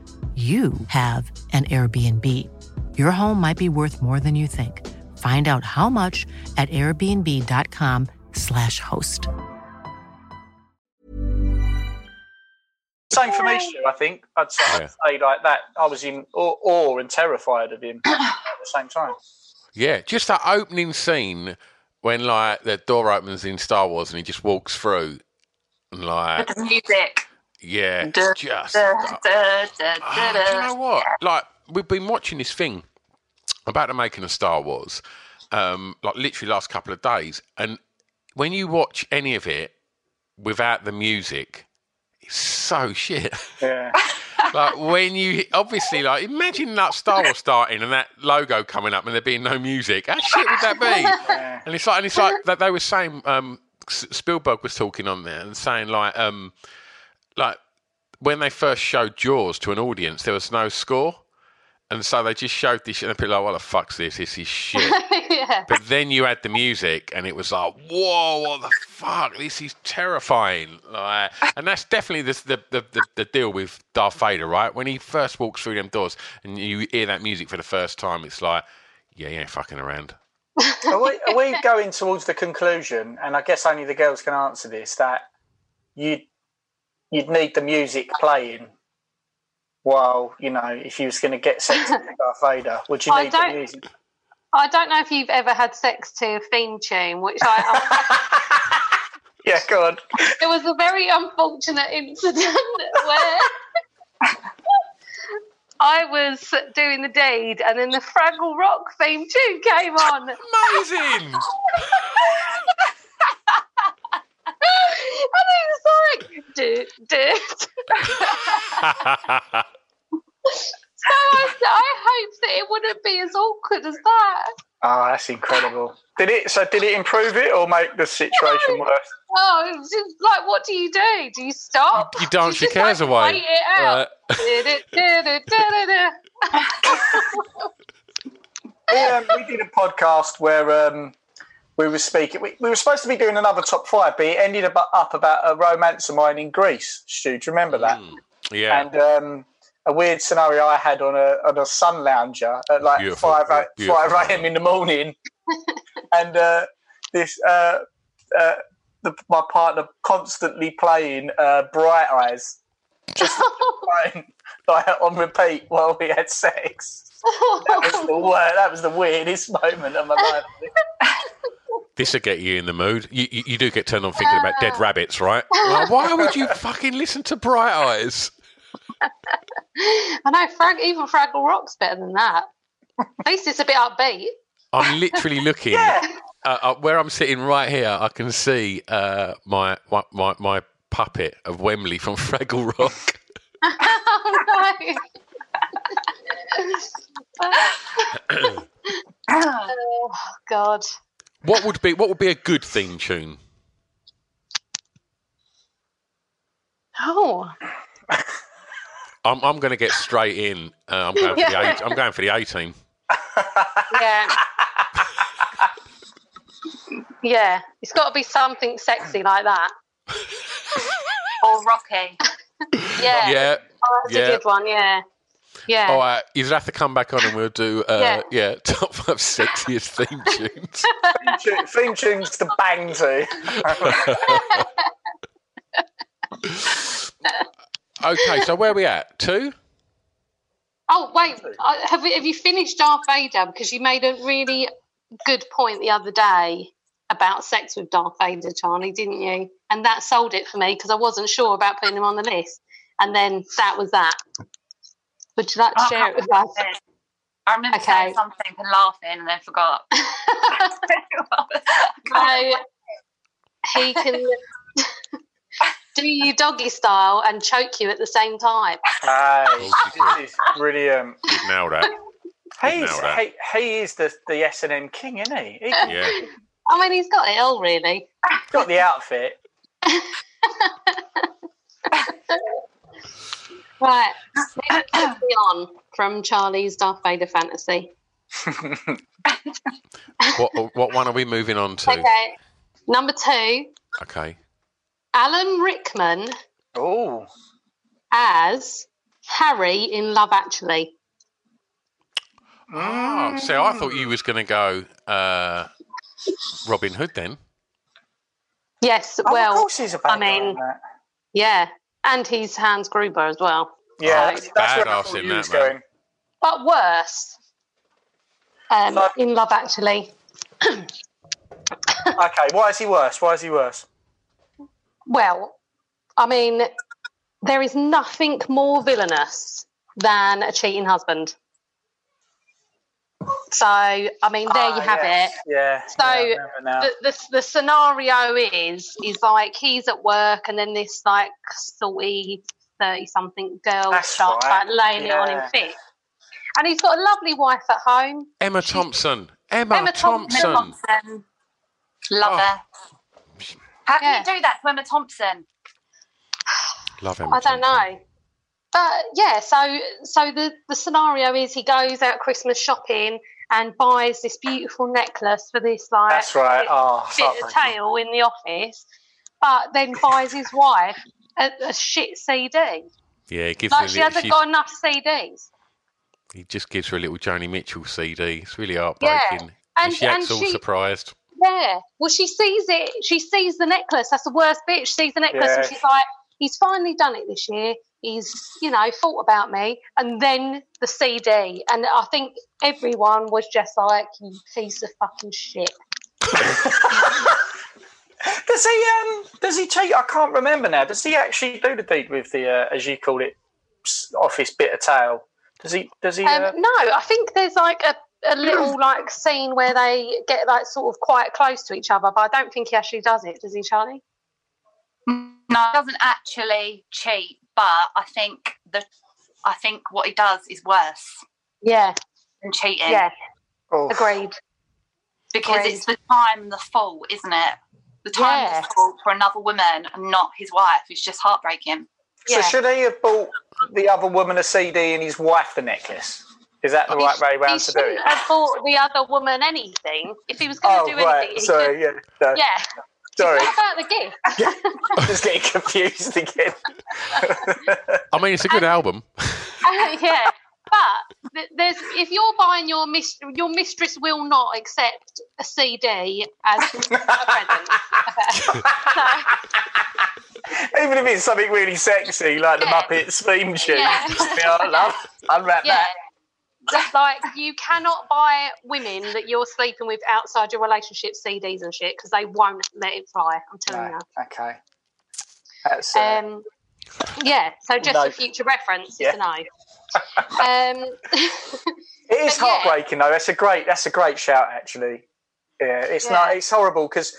you have an Airbnb. Your home might be worth more than you think. Find out how much at airbnb.com/slash host. same for me, Stu. I think I'd say, I'd say like that. I was in awe, awe and terrified of him at the same time. Yeah, just that opening scene when like the door opens in Star Wars and he just walks through and like With the music. Yeah, Duh, just duh, Ah, duh, do you know what? Like we've been watching this thing about the making of Star Wars, um, like literally last couple of days, and when you watch any of it without the music, it's so shit. Yeah. like when you obviously like imagine that Star Wars starting and that logo coming up and there being no music. How shit would that be? And it's like and it's like that they were saying um, Spielberg was talking on there and saying like um, like when they first showed Jaws to an audience, there was no score. And so they just showed this, and people were like, "What the fuck's this? This is shit." yeah. But then you add the music, and it was like, "Whoa, what the fuck? This is terrifying!" Like, and that's definitely the the, the the the deal with Darth Vader, right? When he first walks through them doors, and you hear that music for the first time, it's like, "Yeah, he ain't fucking around." are, we, are we going towards the conclusion? And I guess only the girls can answer this. That you you'd need the music playing. While you know, if you was going to get sex with Darth Vader, would you I need the don't- music? I don't know if you've ever had sex to a theme tune, which I. Yeah, go on. it was a very unfortunate incident where I was doing the deed and then the Fraggle Rock theme tune came on. Amazing! and it was like, do, do. So I, I hope that it wouldn't be as awkward as that. Oh, that's incredible. Did it? So did it improve it or make the situation worse? Oh, it's just like, what do you do? Do you stop? You dance Do your just, like, cares away. wait it out? Du-du-du-du-du-du. we, um, we did a podcast where um, we were speaking. We, we were supposed to be doing another top five, but it ended up, up about a romance of mine in Greece. Stu, do you remember that? Mm, Yeah. And um, a weird scenario I had on a on a sun lounger at like Beautiful, five five a.m. in the morning, and uh, this uh, uh, the, my partner constantly playing uh, Bright Eyes, just playing like on repeat while we had sex. That was the wor- that was the weirdest moment of my life. This will get you in the mood. You, you, you do get turned on thinking about dead rabbits, right? Like, why would you fucking listen to Bright Eyes? I know, Frag- even Fraggle Rock's better than that. At least it's a bit upbeat. I'm literally looking uh, uh, where I'm sitting right here. I can see uh, my, my my my puppet of Wembley from Fraggle Rock. oh no. oh God. What would be what would be a good theme tune? Oh. I'm I'm going to get straight in. Uh, I'm going for the Yeah. eight, I'm going for the 18. Yeah. yeah. It's got to be something sexy like that. or Rocky. Yeah. Yeah. Oh, that's yeah. a good one. Yeah. Yeah. All right, you'd have to come back on and we'll do uh, yeah. Yeah. top five sexiest theme tunes. theme, theme tunes to bang to. okay, so where are we at? Two? Oh wait, have we, have you finished Darth Vader? Because you made a really good point the other day about sex with Darth Vader, Charlie, didn't you? And that sold it for me because I wasn't sure about putting him on the list. And then that was that. Would you like to I oh, share it with us? remember. I remember Okay. saying something and laughing and then forgot. So he can do you doggy style and choke you at the same time. Hey, this is brilliant. You've nailed that. He's, he, he is the, the S&M king, isn't he? He Yeah. I mean, he's got it all really. got the outfit. Right, ah, moving ah, ah. quickly on from Charlie's Darth Vader fantasy. What what one are we moving on to? Okay, number two, Okay. Alan Rickman Oh, as Harry in Love Actually. Oh, so I thought you was going to go uh, Robin Hood then. Yes, Oh, well, of course he's a bad I mean, guy in that. yeah, and he's Hans Gruber as well. Yeah, So- that's, that's where I thought in you that, was man. going. but worse. Um, So- in Love Actually. Okay, why is he worse? Why is he worse? Well, I mean, there is nothing more villainous than a cheating husband. So, I mean, there Ah, you have yes. it. Yeah. So yeah, I remember now. the, the the scenario is is like he's at work and then this like salty thirty something girl That's starts right, like laying it on him thick, and he's got a lovely wife at home. Emma Thompson. Emma, Emma Thompson. Thompson. Thompson. Love Oh. her. How can Yeah. you do that to Emma Thompson? Love Emma I don't Thompson. know. But yeah, so so the, the scenario is he goes out Christmas shopping and buys this beautiful necklace for this like That's right. bit, Oh, bit of oh, heartbreaking. tail in the office, but then buys his wife a, a shit CD. Yeah, he gives Like her she little, hasn't got enough CDs. he just gives her a little Joni Mitchell CD. It's really Yeah, heartbreaking. and- she acts and all she- surprised. Yeah. Well, she sees it. She sees the necklace. That's the worst bit. She sees the necklace and she's like, he's finally done it this year. He's, you know, thought about me. And then the CD. And I think everyone was just like, you piece of fucking shit. Does he um does he cheat? I can't remember now. Does he actually do the deed with the uh, as you call it s- office bit of tail? Does he does he Um, uh, no, I think there's like a, a little like scene where they get like sort of quite close to each other, but I don't think he actually does it, does he, Charlie? No, he doesn't actually cheat, but I think the I think what he does is worse Yeah, than cheating. yeah, Oh, agreed. because Agreed. it's the time the fault, isn't it? The time Yeah. the fault for another woman and not his wife. is just heartbreaking. So Yeah. should he have bought the other woman a CD and his wife the necklace? Is that the right way he round to do it? shouldn't have bought the other woman anything. If he was going to Oh, do anything, right. he Sorry, could- yeah. No. yeah. Sorry. What about the gift? I'm just getting confused again. I mean, it's a good album. Uh, yeah, but there's if you're buying your mis- your mistress will not accept a CD as a present. Even if it's something really sexy, like the Muppets theme tune. Yeah. yeah, I love. Unwrap yeah. that. Like you cannot buy women that you're sleeping with outside your relationship CDs and shit because they won't let it fly. I'm telling No, okay. That's uh. Um, yeah, so just No. for future reference, Yeah. it's a no. Um, it is but yeah. heartbreaking though. That's a great. That's a great shout actually. Yeah, it's Yeah. not. It's horrible because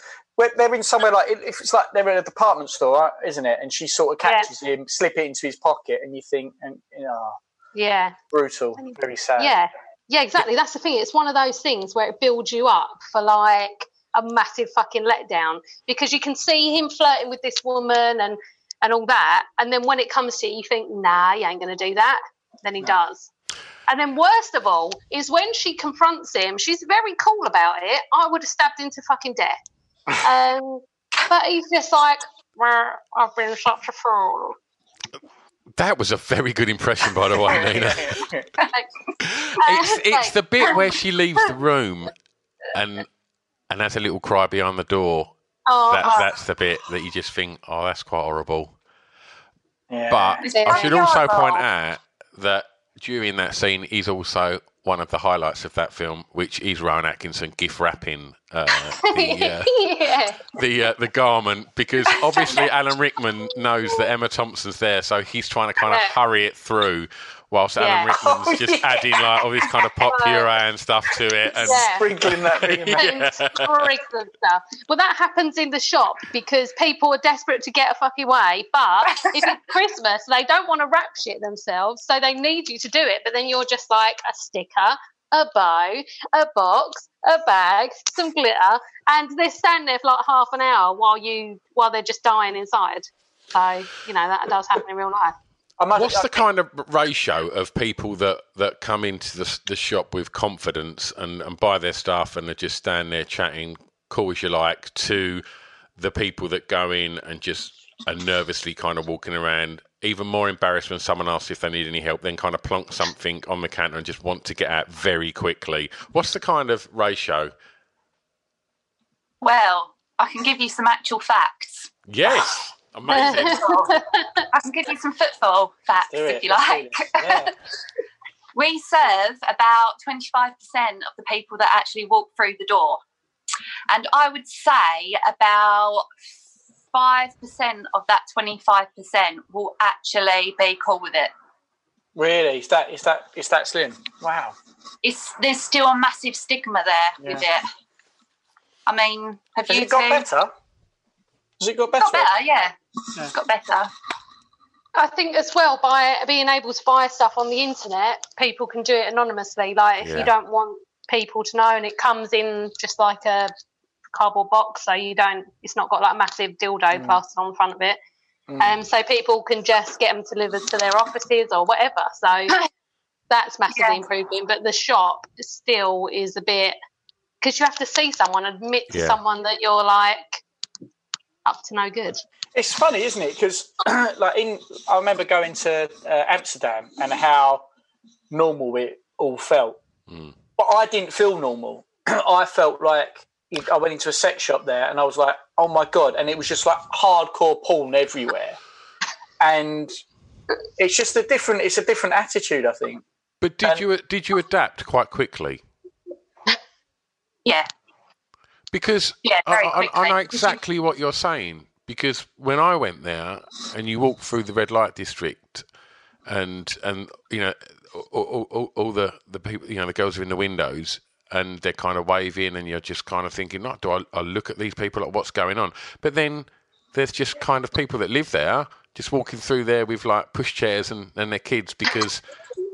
they're in somewhere like if it's like they're in a department store, isn't it? And she sort of Yeah. catches him, slip it into his pocket, and you think, and you know, yeah. brutal, very sad. Yeah, yeah, exactly. That's the thing. It's one of those things where it builds you up for like a massive fucking letdown because you can see him flirting with this woman and and all that, and then when it comes to it, you think, nah, he ain't gonna do that. Then he does. And then worst of all is when she confronts him. She's very cool about it. I would have stabbed him to fucking death. Um, but he's just like, well, I've been such a fool. That was a very good impression, by the way, Nina. It's, it's the bit where she leaves the room and and has a little cry behind the door. Oh, That, that's the bit that you just think, oh, that's quite horrible. Yeah. But I very should also point out that during that scene is also one of the highlights of that film, which is Rowan Atkinson gift wrapping uh, the, uh, yeah. the uh, the garment because obviously Alan Rickman knows that Emma Thompson's there, so he's trying to kind of hurry it through. Whilst Alan Yeah. Rickman's Oh, just yeah. adding like all this kind of pop puree and stuff to it, and Yeah. sprinkling that thing. in. Yeah. freaks and stuff. Well, that happens in the shop because people are desperate to get a fucking way. But if it's Christmas, they don't want to wrap shit themselves, so they need you to do it. But then you're just like a sticker, a bow, a box, a bag, some glitter, and they stand there for like half an hour while you while they're just dying inside. So you know that does happen in real life. I must- What's the kind of ratio of people that, that come into the, the shop with confidence and, and buy their stuff and are just stand there chatting, cool as you like, to the people that go in and just are nervously kind of walking around, even more embarrassed when someone asks if they need any help, then kind of plonk something on the counter and just want to get out very quickly? What's the kind of ratio? Well, I can give you some actual facts. Yes, amazing. I can give you some football facts if you Let's like. Yeah. we serve about 25% of the people that actually walk through the door. And I would say about 5% of that 25% will actually be cool with it. Really? Is that is that is that slim? Wow. It's There's still a massive stigma there with it. I mean, have Has you it got better? Has it got better? Got better, yeah. It's got better. I think as well by being able to buy stuff on the internet, people can do it anonymously. Like if Yeah. you don't want people to know, and it comes in just like a cardboard box, so you don't. It's not got like a massive dildo plastered on the front of it. Um, so people can just get them delivered to their offices or whatever. So that's massively Yeah. improving. But the shop still is a bit because you have to see someone, admit to Yeah. someone that you're like up to no good. It's funny, isn't it? Because like in, I remember going to uh, Amsterdam and how normal it all felt, but I didn't feel normal. I felt like I went into a sex shop there and I was like, oh my god, and it was just like hardcore porn everywhere, and it's just a different. It's a different attitude, I think. But did you did you adapt quite quickly? Yeah. Because Yeah, I, I, I know exactly what you're saying. Because when I went there and you walk through the red light district, and and you know all, all, all, all the the people, you know, the girls are in the windows and they're kind of waving, and you're just kind of thinking, "Not do I, I look at these people like what's going on?" But then there's just kind of people that live there just walking through there with like pushchairs and, and their kids because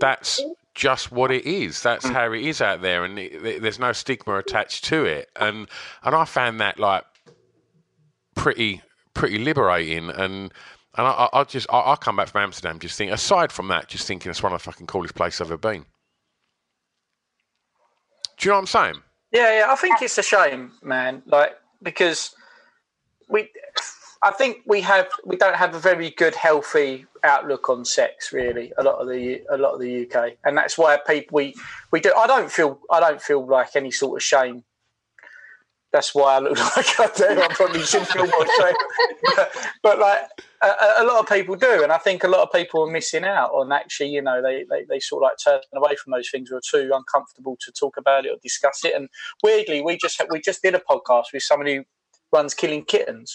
that's just what it is. That's Mm. how it is out there, and it, there's no stigma attached to it. And and I found that like pretty pretty liberating. And and I, I I just I, I come back from Amsterdam just think aside from that, just thinking it's one of the fucking coolest places I've ever been. Do you know what I'm saying? Yeah, yeah. I think it's a shame, man. Like because we, I think we have we don't have a very good, healthy outlook on sex. Really, a lot of the a lot of the UK, and that's why people we we do. I don't feel I don't feel like any sort of shame. That's why I look like I do. I probably should feel more shame, but, like a, a- a lot of people do, and I think a lot of people are missing out on actually. You know, they, they they sort of like turn away from those things or are too uncomfortable to talk about it or discuss it. And weirdly, we just we just did a podcast with someone who runs Killing Kittens,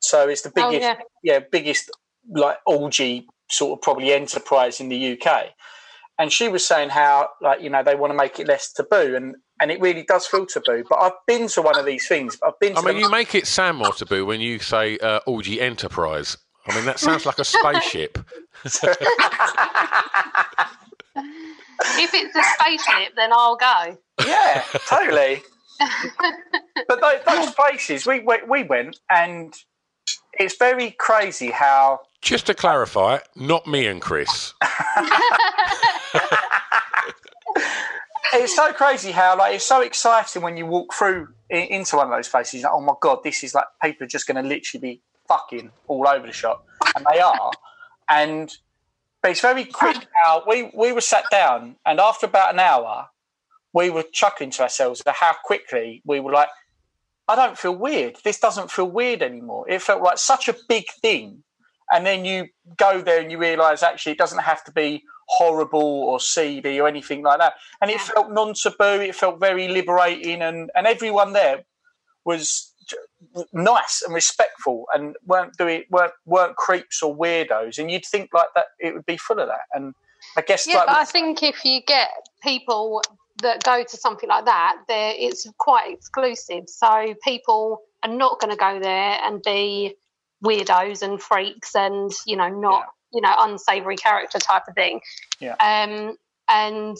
so it's the Oh, biggest, yeah. yeah, biggest like orgy sort of probably enterprise in the UK. And she was saying how like you know they want to make it less taboo, and and it really does feel taboo. But I've been to one of these things. I've been. To I mean, the- you make it sound more taboo when you say uh, orgy enterprise. I mean, that sounds like a spaceship. If it's a spaceship, then I'll go. Yeah, totally. but those, those places we went, we went, and it's very crazy how Just to clarify, not me and Chris. it's so crazy how like it's so exciting when you walk through into one of those places. Like, oh my god, this is like people are just going to literally be fucking all over the shop, and they are. And but it's very quick how we we were sat down, and after about an hour, we were chuckling to ourselves at how quickly we were like, I don't feel weird. This doesn't feel weird anymore. It felt like such a big thing. And then you go there and you realise actually it doesn't have to be horrible or seedy or anything like that. And it felt non taboo, it felt very liberating, and, and everyone there was nice and respectful and weren't doing weren't, weren't creeps or weirdos. And you'd think like that it would be full of that. And I guess Yeah, like but I think if you get people that go to something like that, there it's quite exclusive. So people are not going to go there and be weirdos and freaks and you know not you know unsavory character type of thing. Yeah. Um, and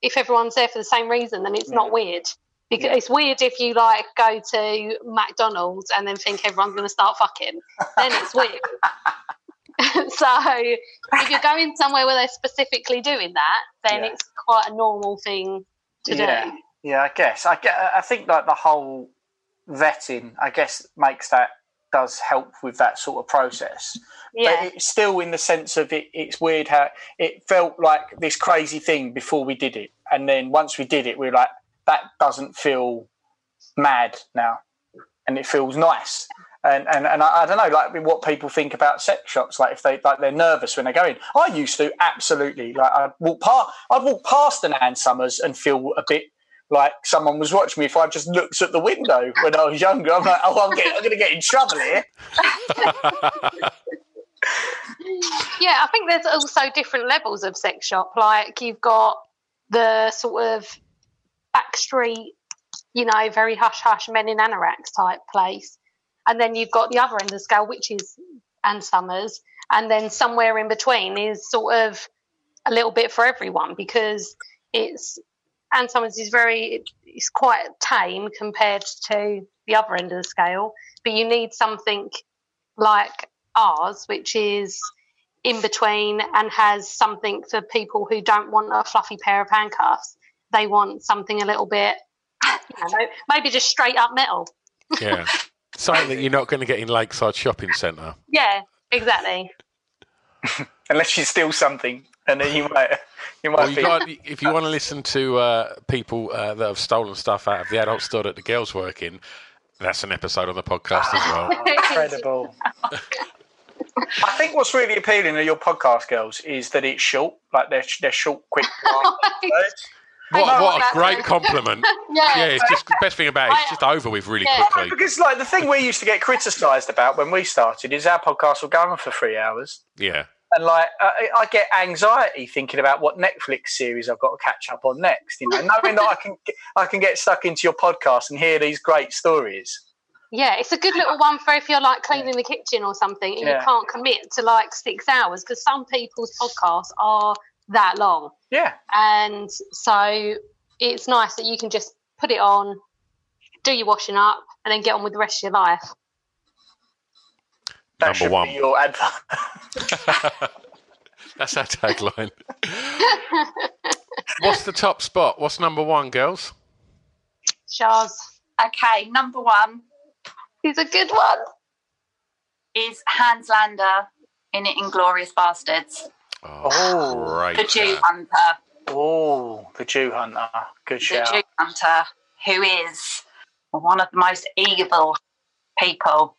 if everyone's there for the same reason, then it's not weird. Because Yeah. it's weird if you like go to McDonald's and then think everyone's going to start fucking. Then it's weird. so if you're going somewhere where they're specifically doing that, then Yeah. it's quite a normal thing to yeah, yeah. I guess I get. I think like the whole vetting, I guess, makes that does help with that sort of process. Yeah. But it's still in the sense of it. It's weird how it felt like this crazy thing before we did it, and then once we did it, we were like, that doesn't feel mad now, and it feels nice. And and, and I, I don't know, like what people think about sex shops. Like if they like they're nervous when they go in. I used to absolutely like I'd walk past I'd walk past an Ann Summers and feel a bit like someone was watching me if I just looked at the window when I was younger. I'm like, oh, I'm, getting, I'm going to get in trouble here. Yeah, I think there's also different levels of sex shop. Like you've got the sort of backstreet, you know, very hush hush men in anoraks type place, and then you've got the other end of the scale, which is Ann Summers, and then somewhere in between is sort of a little bit for everyone because it's Ann Summers is very it's quite tame compared to the other end of the scale, but you need something like ours, which is in between and has something for people who don't want a fluffy pair of handcuffs. They want something a little bit, you know, maybe just straight up metal. Yeah. Something that you're not going to get in Lakeside Shopping Centre. Yeah, exactly. Unless you steal something, and then you might you might Well, you got, if you want to listen to uh, people uh, that have stolen stuff out of the adult store that the girls work in, that's an episode on the podcast as well. Incredible. I think what's really appealing to your podcast, girls, is that it's short. Like they're they're short, quick. episodes. What, what a great compliment. Yeah. Yeah, it's just the best thing about it. It's just over with really No, quickly. because like the thing we used to get criticised about when we started is our podcast will go on for three hours, Yeah. and like I, I get anxiety thinking about what Netflix series I've got to catch up on next. You know, knowing that I can I can get stuck into your podcast and hear these great stories. Yeah, it's a good little one for if you're like cleaning the kitchen or something and Yeah. you can't commit to like six hours because some people's podcasts are that long. Yeah. And so it's nice that you can just put it on, do your washing up, and then get on with the rest of your life. That Number should one. be your advert. That's our tagline. What's the top spot? What's number one, girls? Shaz. Okay, number one He's a good one. is Hans Landa in it Inglourious Basterds. Oh, oh, Great. The Jew. Hunter. Oh, the Jew Hunter. Good The shout. Jew Hunter, who is one of the most evil people.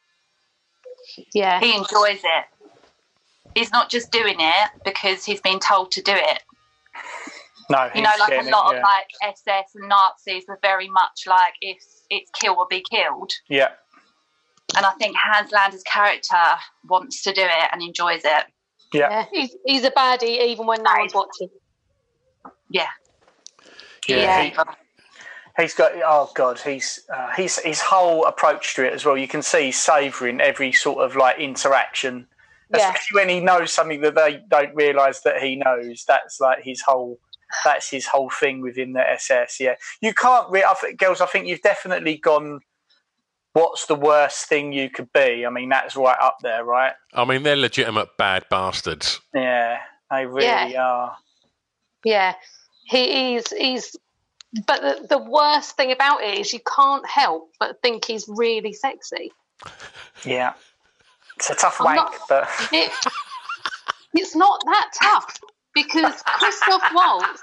Yeah. He enjoys it. He's not just doing it because he's been told to do it. No, You know, like a lot it, of like SS and Nazis were very much like if it's kill or be killed. yeah. And I think Hans Landa's character wants to do it and enjoys it. Yeah. Yeah, he's, he's a baddie even when no one's watching. Yeah. Yeah, Yeah. he- He's got oh god, he's uh, he's his whole approach to it as well. You can see he's savouring every sort of like interaction, Yeah. especially when he knows something that they don't realise that he knows. That's like his whole that's his whole thing within the SS. Yeah, you can't. Re- I think, girls, I think you've definitely gone. What's the worst thing you could be? I mean, that's right up there, right? I mean, they're legitimate bad bastards. Yeah, they really Yeah. are. Yeah, he is. He's. But the, the worst thing about it is you can't help but think he's really sexy. Yeah, it's a tough I'm wank, not- but It, it's not that tough because Christoph Waltz,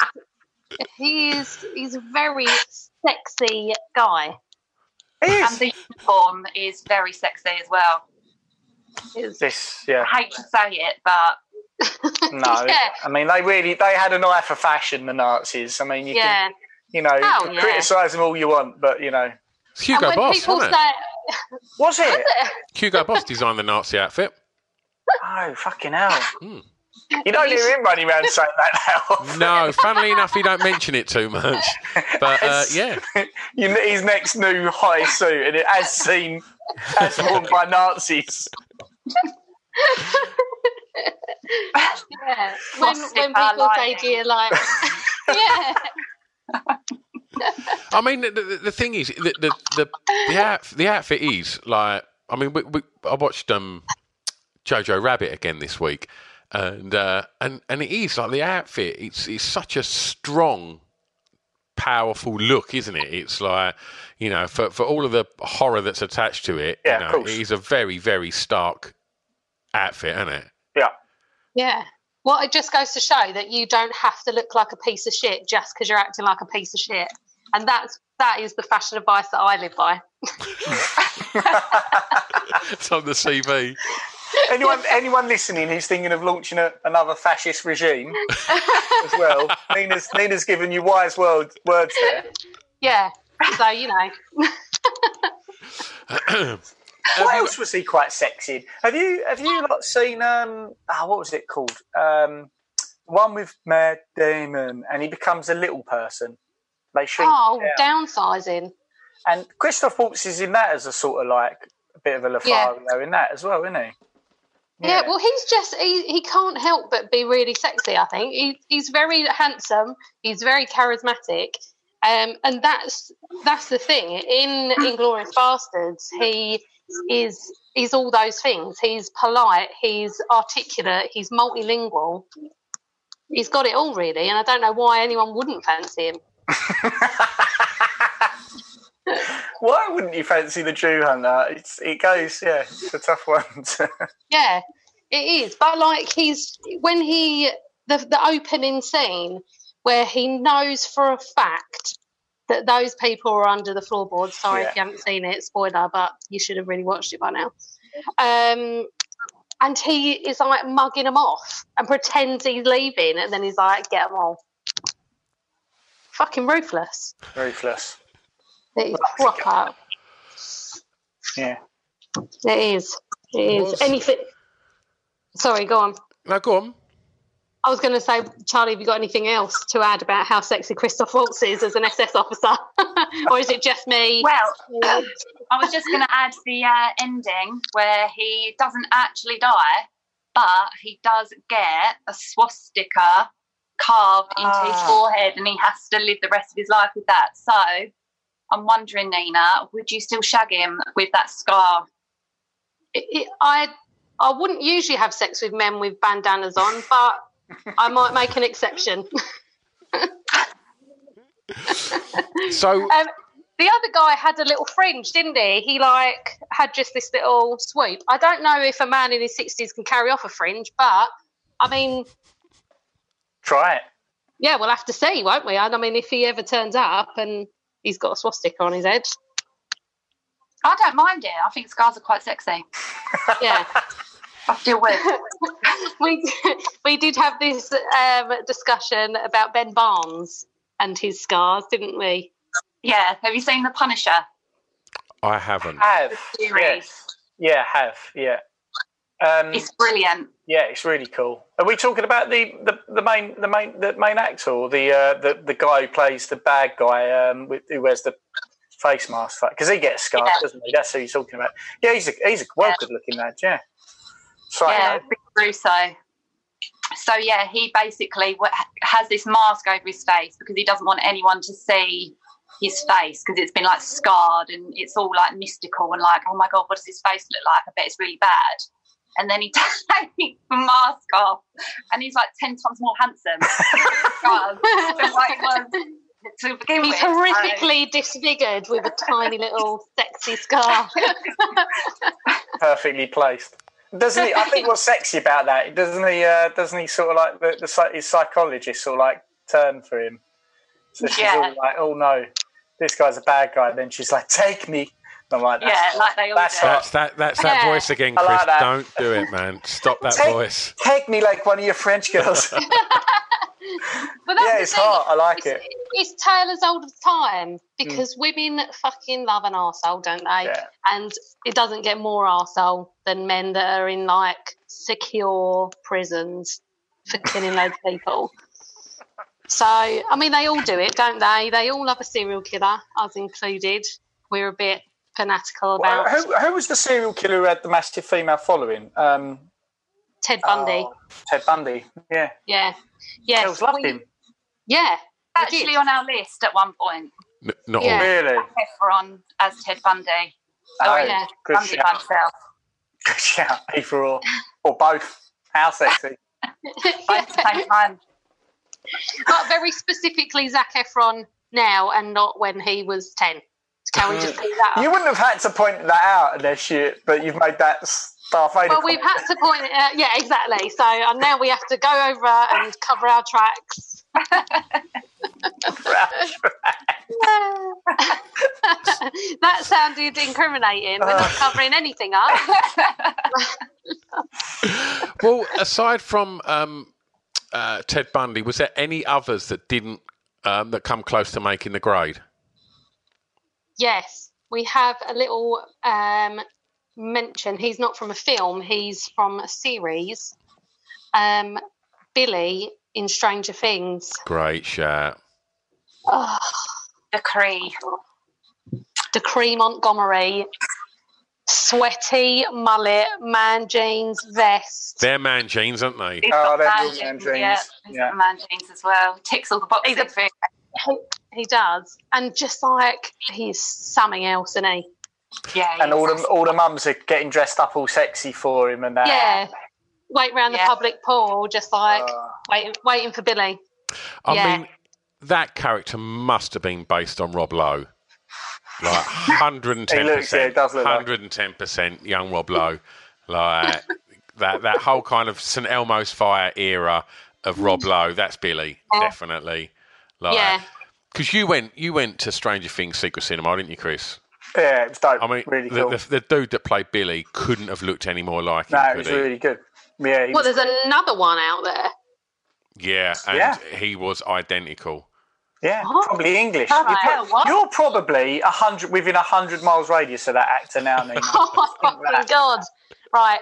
he is he's a very sexy guy. And the uniform is very sexy as well. this yeah. I hate to say it, but No, Yeah. I mean they really they had an eye for fashion. The Nazis. I mean, you Yeah. can you know Oh, yeah. criticize them all you want, but you know It's Hugo and Boss, wasn't say, it? was it? Hugo Boss designed the Nazi outfit. Oh fucking hell! Hmm. You don't hear him running around saying that now. No, funnily enough, he don't mention it too much. But uh, yeah, his next new high suit, and it has seen as worn by Nazis. yeah, when, when people say lighting. to you like, yeah, I mean, the, the, the thing is, the the the, the, out, the outfit is like. I mean, we, we, I watched um, Jojo Rabbit again this week, and uh, and and it is like the outfit. It's it's such a strong, powerful look, isn't it? It's like you know, for for all of the horror that's attached to it, Yeah, you know, it is a very very stark outfit, isn't it? Yeah, yeah. Well, it just goes to show that you don't have to look like a piece of shit just because you're acting like a piece of shit, and that's that is the fashion advice that I live by. it's on the CV. Anyone anyone listening who's thinking of launching a, another fascist regime as well, Nina's Nina's given you wise word, words there. Yeah. So you know, What else was he quite sexy? Have you have you not seen um oh, what was it called? Um one with Matt Damon and he becomes a little person. They shrink oh, down. downsizing. And Christoph Waltz is in that as a sort of like a bit of a Lothario in that as well, isn't he? Yeah. well, he's just he, he can't help but be really sexy. I think he, he's very handsome. He's very charismatic, um, and that's that's the thing. In Inglourious Basterds, he is he's all those things. He's polite. He's articulate. He's multilingual. He's got it all really, and I don't know why anyone wouldn't fancy him. Why wouldn't you fancy the Jew hunter? It's it goes, yeah, it's a tough one. to- Yeah, it is. But like he's when he the the opening scene where he knows for a fact that those people are under the floorboards. Sorry Yeah. if you haven't seen it, spoiler, but you should have really watched it by now. Um, and he is like mugging them off and pretends he's leaving, and then he's like, "Get them all." Fucking ruthless. Ruthless. It is proper. Yeah. It is. It is. Was- Anything. Sorry, go on. Now go on. I was going to say, Charlie, have you got anything else to add about how sexy Christoph Waltz is as an SS officer, or is it just me? Well, I was just going to add the uh, ending where he doesn't actually die, but he does get a swastika carved into his Ah. forehead, and he has to live the rest of his life with that. So, I'm wondering, Nina, would you still shag him with that scar? It- it- I I wouldn't usually have sex with men with bandanas on, but I might make an exception. So Um, the other guy had a little fringe, didn't he? He like had just this little swoop. I don't know if a man in his sixties can carry off a fringe, but I mean, Try it. yeah, we'll have to see, won't we? I mean, if he ever turns up and he's got a swastika on his head, I don't mind it. I think scars are quite sexy. yeah. I deal with. we we did have this um, discussion about Ben Barnes and his scars, didn't we? Yeah. Have you seen The Punisher? I haven't. Have. series. Yes. Yeah, have. Yeah. Um, It's brilliant. yeah, it's really cool. Are we talking about the, the, the main the main the main actor or the uh, the the guy who plays the bad guy um, with, who wears the face mask? Because he gets scarred, Yeah. doesn't he? That's who you're talking about. Yeah, he's a he's a well good looking lad. Yeah. So yeah, Rick Russo. So yeah, he basically has this mask over his face because he doesn't want anyone to see his face because it's been like scarred and it's all like mystical and like, oh my god, what does his face look like? I bet it's really bad. And then he takes the mask off, and he's like ten times more handsome than what he was to begin He's with. So- horrifically disfigured with a tiny little sexy scar. perfectly placed. Doesn't he? I think what's sexy about that doesn't he? Uh, doesn't he sort of like the, the his psychologist sort of like turn for him? So she's Yeah. all like, "Oh no, this guy's a bad guy." And Then she's like, "Take me." And I'm like, Yeah, "That's- like they all that's do. That's that. That's that Yeah. voice again, Chris. like that. Don't do it, man. Stop that Take- voice. Take me like one of your French girls. But that's yeah, it's thing, hot. I like it's, it. It's tale as old as time because mm. women fucking love an arsehole, don't they? Yeah. And it doesn't get more arsehole than men that are in like secure prisons for killing loads of people. So, I mean, they all do it, don't they? They all love a serial killer, us included. We're a bit fanatical Well, who, who was the serial killer who had the massive female following? Um, Ted Bundy. oh, Ted Bundy. Yeah, Yeah. Yeah. girls loved we- him. Yeah. Actually, on our list at one point, N- not Yeah. all. Really? Efron as Ted Bundy. Oh, Sorry, yeah. good Bundy shout. himself. Good shout. Either or, or both. How sexy. Both at the same time. but very specifically Zac Efron now and not when he was 10. Can we just leave that up? You wouldn't have had to point that out unless you, but you've made that Darth Vader. Well, we've had to point it out. Yeah, exactly. So uh, now we have to go over and cover our tracks. that sounded incriminating. We're not covering anything up. Well, aside from um, uh, Ted Bundy, was there any others that didn't um, that come close to making the grade? Yes, we have a little um, mention. He's not from a film, he's from a series. Um, Billy in Stranger Things. Great shout. Oh, The Cree. Dacre Montgomery. Sweaty mullet, man jeans, vest. They're man jeans, aren't they? He's Oh, they're man good man jeans. jeans. Yeah, he's Yeah. got man jeans as well. Ticks all the boxes. He's a- for it. He, he does. And just like he's something else, isn't he? Yeah, and all the all the mums are getting dressed up all sexy for him and that. Yeah. Wait round Yeah. the public pool, just like Uh, waiting waiting for Billy. I Yeah. mean, that character must have been based on Rob Lowe. Like 110%. He looks- yeah, he does look like- 110% young Rob Lowe. Like that, that whole kind of St. Elmo's Fire era of Rob Lowe, that's Billy, definitely. Like, Yeah. Because you went, you went to Stranger Things Secret Cinema, didn't you, Chris? yeah, it was dope. I mean, really the, cool. the, the dude that played Billy couldn't have looked any more like him, no, it was he? really good. Yeah, Well, was- there's another one out there. Yeah, and Yeah. he was identical. yeah, What? probably English. You're, hell, what? you're probably a hundred within a hundred miles radius of that actor now, Nina. Oh my fucking god! Right,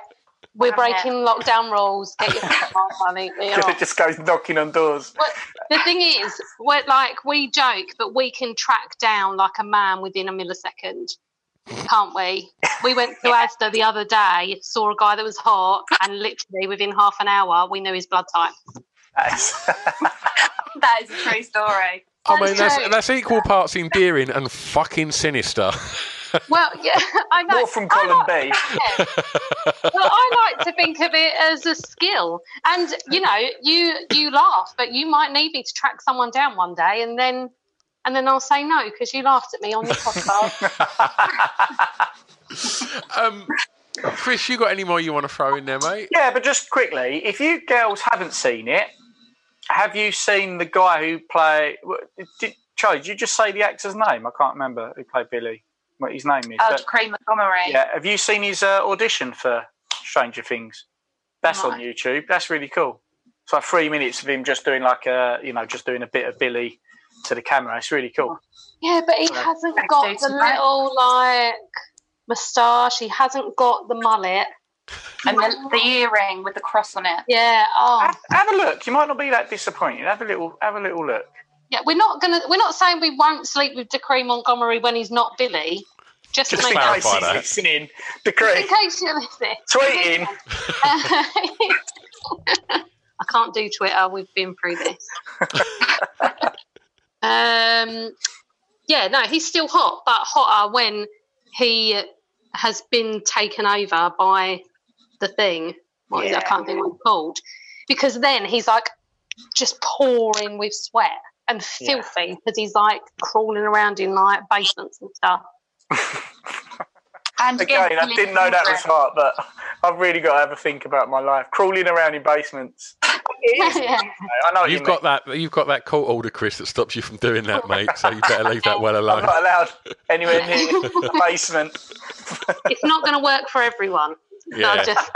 We're breaking lockdown rules. Get your money. We are. it just goes knocking on doors. Well, the thing is, we're like we joke, but we can track down like a man within a millisecond, can't we? We went to Asda the other day, saw a guy that was hot, and literally within half an hour, we knew his blood type. that is a true story. I mean, that's, that's equal parts endearing and fucking sinister. Well, yeah, I know. More from column B. well, I like to think of it as a skill, and you know, you you laugh, but you might need me to track someone down one day, and then and then I'll say no because you laughed at me on your podcast. um, Chris, you got any more you want to throw in there, mate? Yeah, but just quickly, if you girls haven't seen it, have you seen the guy who play? Did, Charlie, did you just say the actor's name? I can't remember who played Billy. What his name is? Oh, But- Cream Montgomery. yeah, have you seen his uh, audition for Stranger Things? That's on YouTube. That's really cool. It's like three minutes of him just doing like a, you know, just doing a bit of Billy to the camera. It's really cool. yeah, but he Yeah. hasn't got Jason, the right? little like moustache. He hasn't got the mullet. And the, the earring with the cross on it. Yeah. Oh. Have, have a look. You might not be that disappointed. Have a little, have a little look. Yeah, we're not gonna. We're not saying we won't sleep with Dacre Montgomery when he's not Billy. Just, Just to in make case clarify he's that. listening. in case you're listening. Tweeting. I can't do Twitter. We've been through this. um, yeah, no, he's still hot, but hotter when he has been taken over by the thing. What is it? I can't think what it's called. Because then he's like just pouring with sweat and Yeah. filthy because he's like crawling around in like basements and stuff. And Again, I didn't know that was Montgomery. hard, but I've really got to have a think about my life. Crawling around in basements. Yeah. I know what You've you got that. You've got that court order, Chris, that stops you from doing that, mate. So you better leave that well alone. I'm not allowed anywhere near the basement. it's not going to work for everyone. So Yeah. I just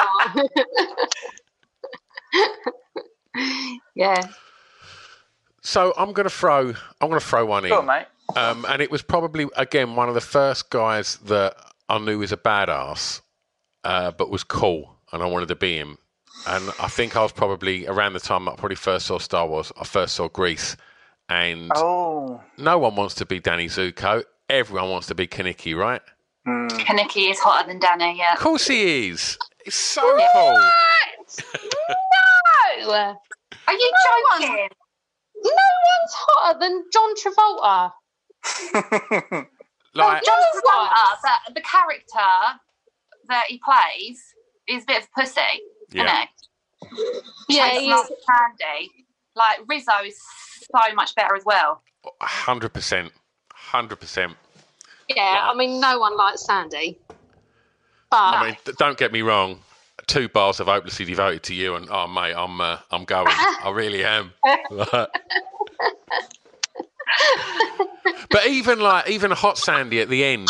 yeah. So I'm going to throw. I'm going to throw one in. Go mate. Um, and it was probably again one of the first guys that I knew was a badass, uh, but was cool, and I wanted to be him. And I think I was probably around the time I probably first saw Star Wars. I first saw Grease, and Oh. no one wants to be Danny Zuko. Everyone wants to be Kenickie, right? Kenickie is hotter than Danny, yeah. Of course he is. It's so cool. No, Are you No joking? No one's hotter than John Travolta. Like, John Travolta, the, the character that he plays is a bit of a pussy, Yeah. isn't he? Yeah, he's he him Candy. Like Rizzo is so much better as well. hundred percent, hundred percent. Yeah, I mean, no one likes Sandy. But I mean, d- don't get me wrong. Two bars of hopelessly devoted to you, and oh mate, I'm uh, I'm going. I really am. but even like even Hot Sandy at the end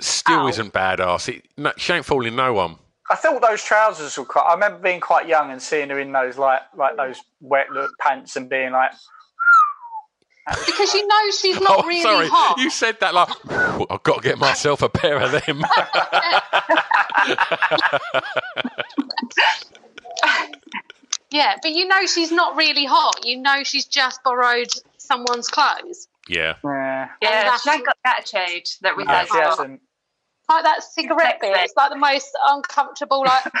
still Ow. isn't badass. It, no, she ain't fooling no one. I thought those trousers were quite. I remember being quite young and seeing her in those like like those wet look pants and being like, because you know she's not oh, really sorry, hot. you said that like I've got to get myself a pair of them. Yeah, but you know she's not really hot. You know she's just borrowed someone's clothes. yeah, yeah, Yeah, that's- she got the attitude that Rizzo's no, she got. hasn't. Like that cigarette bit. It's like the most uncomfortable. Like.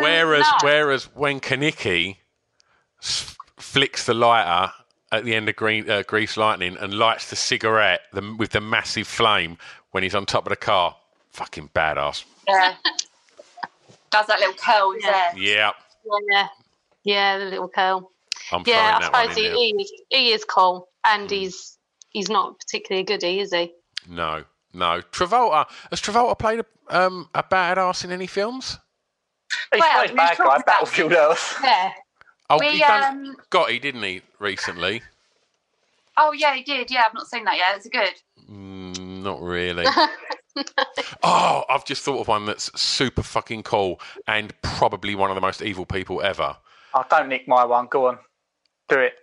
Whereas, No. whereas when Kenickie s- flicks the lighter at the end of Green, uh, Grease Lightning and lights the cigarette the, with the massive flame when he's on top of the car, fucking badass. Yeah. Does that little curl in Yeah. hair. Yeah, Yeah, yeah, the little curl. I'm Yeah, I throwing one suppose in he, he, he is cool, and he's he's not particularly a goodie, is he? No, no. Travolta has Travolta played a, um, a badass in any films? He's Well, played we bad talked guy, Battlefield Earth. Yeah. Oh, We, he done um, Gotti, didn't he, recently? Oh yeah, he did. Yeah, I've not seen that yet. It's a good. Mm, not really. oh, I've just thought of one that's super fucking cool and probably one of the most evil people ever. Oh, don't nick my one. Go on, do it.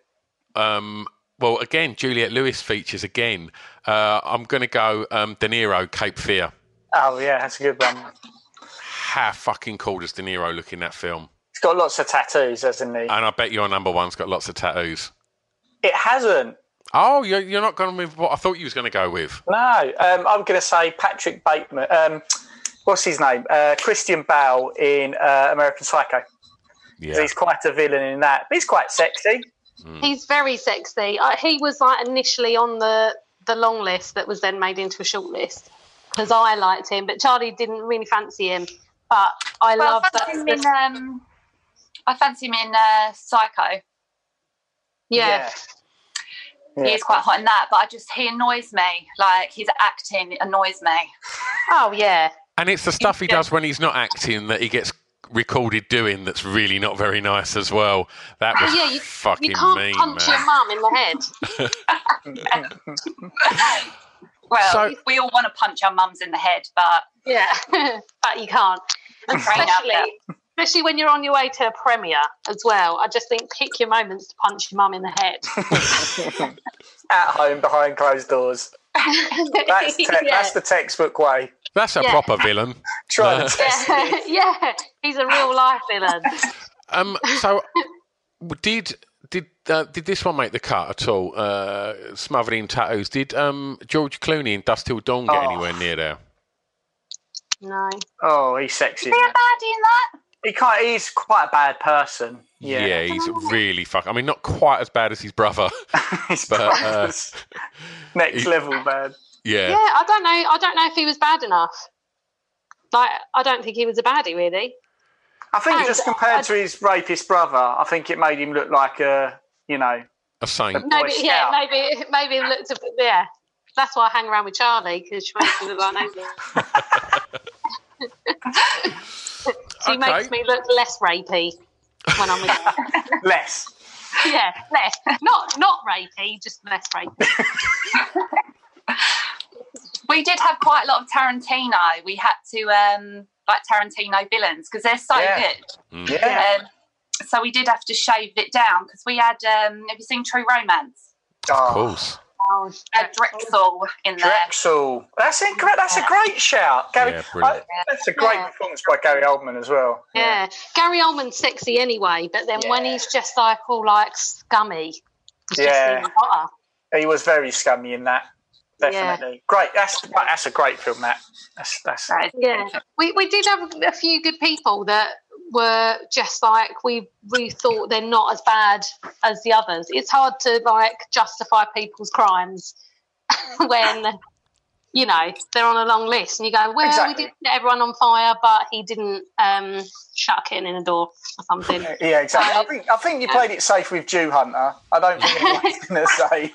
Um, well, again, Juliette Lewis features again. Uh, I'm going to go um, De Niro, Cape Fear. Oh yeah, that's a good one. How fucking cool does De Niro look in that film? He's got lots of tattoos, hasn't he? And I bet your number one's got lots of tattoos. It hasn't. Oh, you're, you're not going with what I thought you was going to go with. No, um, I'm going to say Patrick Bateman. Um, what's his name? Uh, Christian Bale in uh, American Psycho. Yeah. He's quite a villain in that. He's quite sexy. He's very sexy. Uh, he was like initially on the the long list that was then made into a short list because I liked him, but Charlie didn't really fancy him. But I well, love that. him in. Um, I fancy him in uh, Psycho. yeah. He is quite hot in that, but I just he annoys me. Like his acting annoys me. Oh yeah. And it's the stuff he does when he's not acting that he gets recorded doing that's really not very nice as well. That was yeah, you, fucking you can't mean, punch man. your mum in the head. Well, So- we all want to punch our mums in the head, but yeah, but you can't. And Right now, especially, especially when you're on your way to a premiere as well. I just think pick your moments to punch your mum in the head. At home, behind closed doors. That's, te- Yeah. that's the textbook way. That's a Yeah. proper villain. Try Uh, test yeah, yeah, he's a real life villain. Um, so did did uh, did this one make the cut at all? Uh, smothered in tattoos. Did um, George Clooney in Dusk Till Dawn get Oh. anywhere near there? No. Oh, he's sexy. is he a baddie in that? He can't, he's quite a bad person. Yeah. he's really fuck. I mean, not quite as bad as his brother, He's but uh. Next he- level bad. yeah. Yeah, I don't know. I don't know if he was bad enough. Like, I don't think he was a baddie, really. I think And just compared I- to his rapist brother, I think it made him look like a, you know, A saint. Maybe, yeah, Scout. maybe, maybe it looked. A, bit- yeah, that's why I hang around with Charlie because she makes me look like Nathan. she Okay. makes me look less rapey when I'm with her. less. yeah, less. Not not rapey, just less rapey. We did have quite a lot of Tarantino. We had to um, like Tarantino villains because they're so Yeah. good. Yeah. Um, so we did have to shave it down because we had. Um, have you seen True Romance? Of course. Oh, Had Drexel in there. Drexel. That's incorrect. That's a great shout. Gary, Yeah. I- that's a great Yeah. performance by Gary Oldman as well. Yeah, Gary Oldman's sexy anyway, but then when he's just like all like scummy, he's Yeah. just even hotter. He was very scummy in that. Definitely. Great. That's that's a great film, Matt. That's that's That is- Yeah, we we did have a few good people that were just like we we thought they're not as bad as the others. It's hard to like justify people's crimes when you know they're on a long list and you go, well, Exactly. we did set everyone on fire, but he didn't um, shut a kitten in a door or something. yeah, exactly. I think I think you played it safe with Jew Hunter. I don't think anyone's going to say.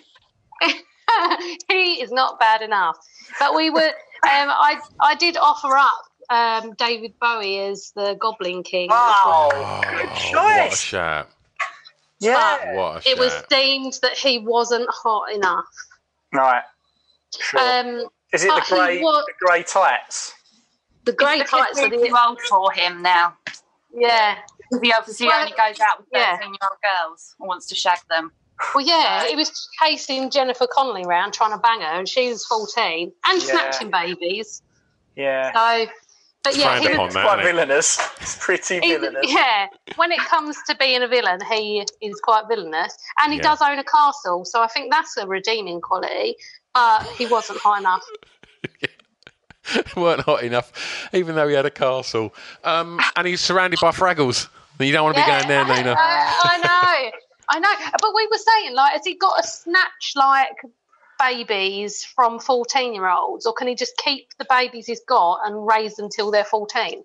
he is not bad enough. But we were. Um, I I did offer up um, David Bowie as the Goblin King. as well. Oh, good what a choice. shout. Yeah. What a It was deemed that he wasn't hot enough. Right. Sure. Um, Is it the grey wa- the grey tights? the grey It's tights are too the old for him now. yeah. Because he obviously Well, only goes out with yeah. 13 year old girls and wants to shag them. Well, yeah, he was chasing Jennifer Connelly around trying to bang her, and she was fourteen and Yeah. snatching babies. Yeah. So, but yeah, Frowned he, upon that, quite isn't villainous. It's pretty He's- villainous. yeah, when it comes to being a villain, he is quite villainous, and he Yeah. does own a castle. So I think that's a redeeming quality. But he wasn't high enough. weren't hot enough, even though he had a castle. Um, and he's surrounded by Fraggles. You don't want to be going there, I, Nina. I, I know, I know. But we were saying, like, has he got a snatch like babies from fourteen-year-olds, or can he just keep the babies he's got and raise them till they're fourteen?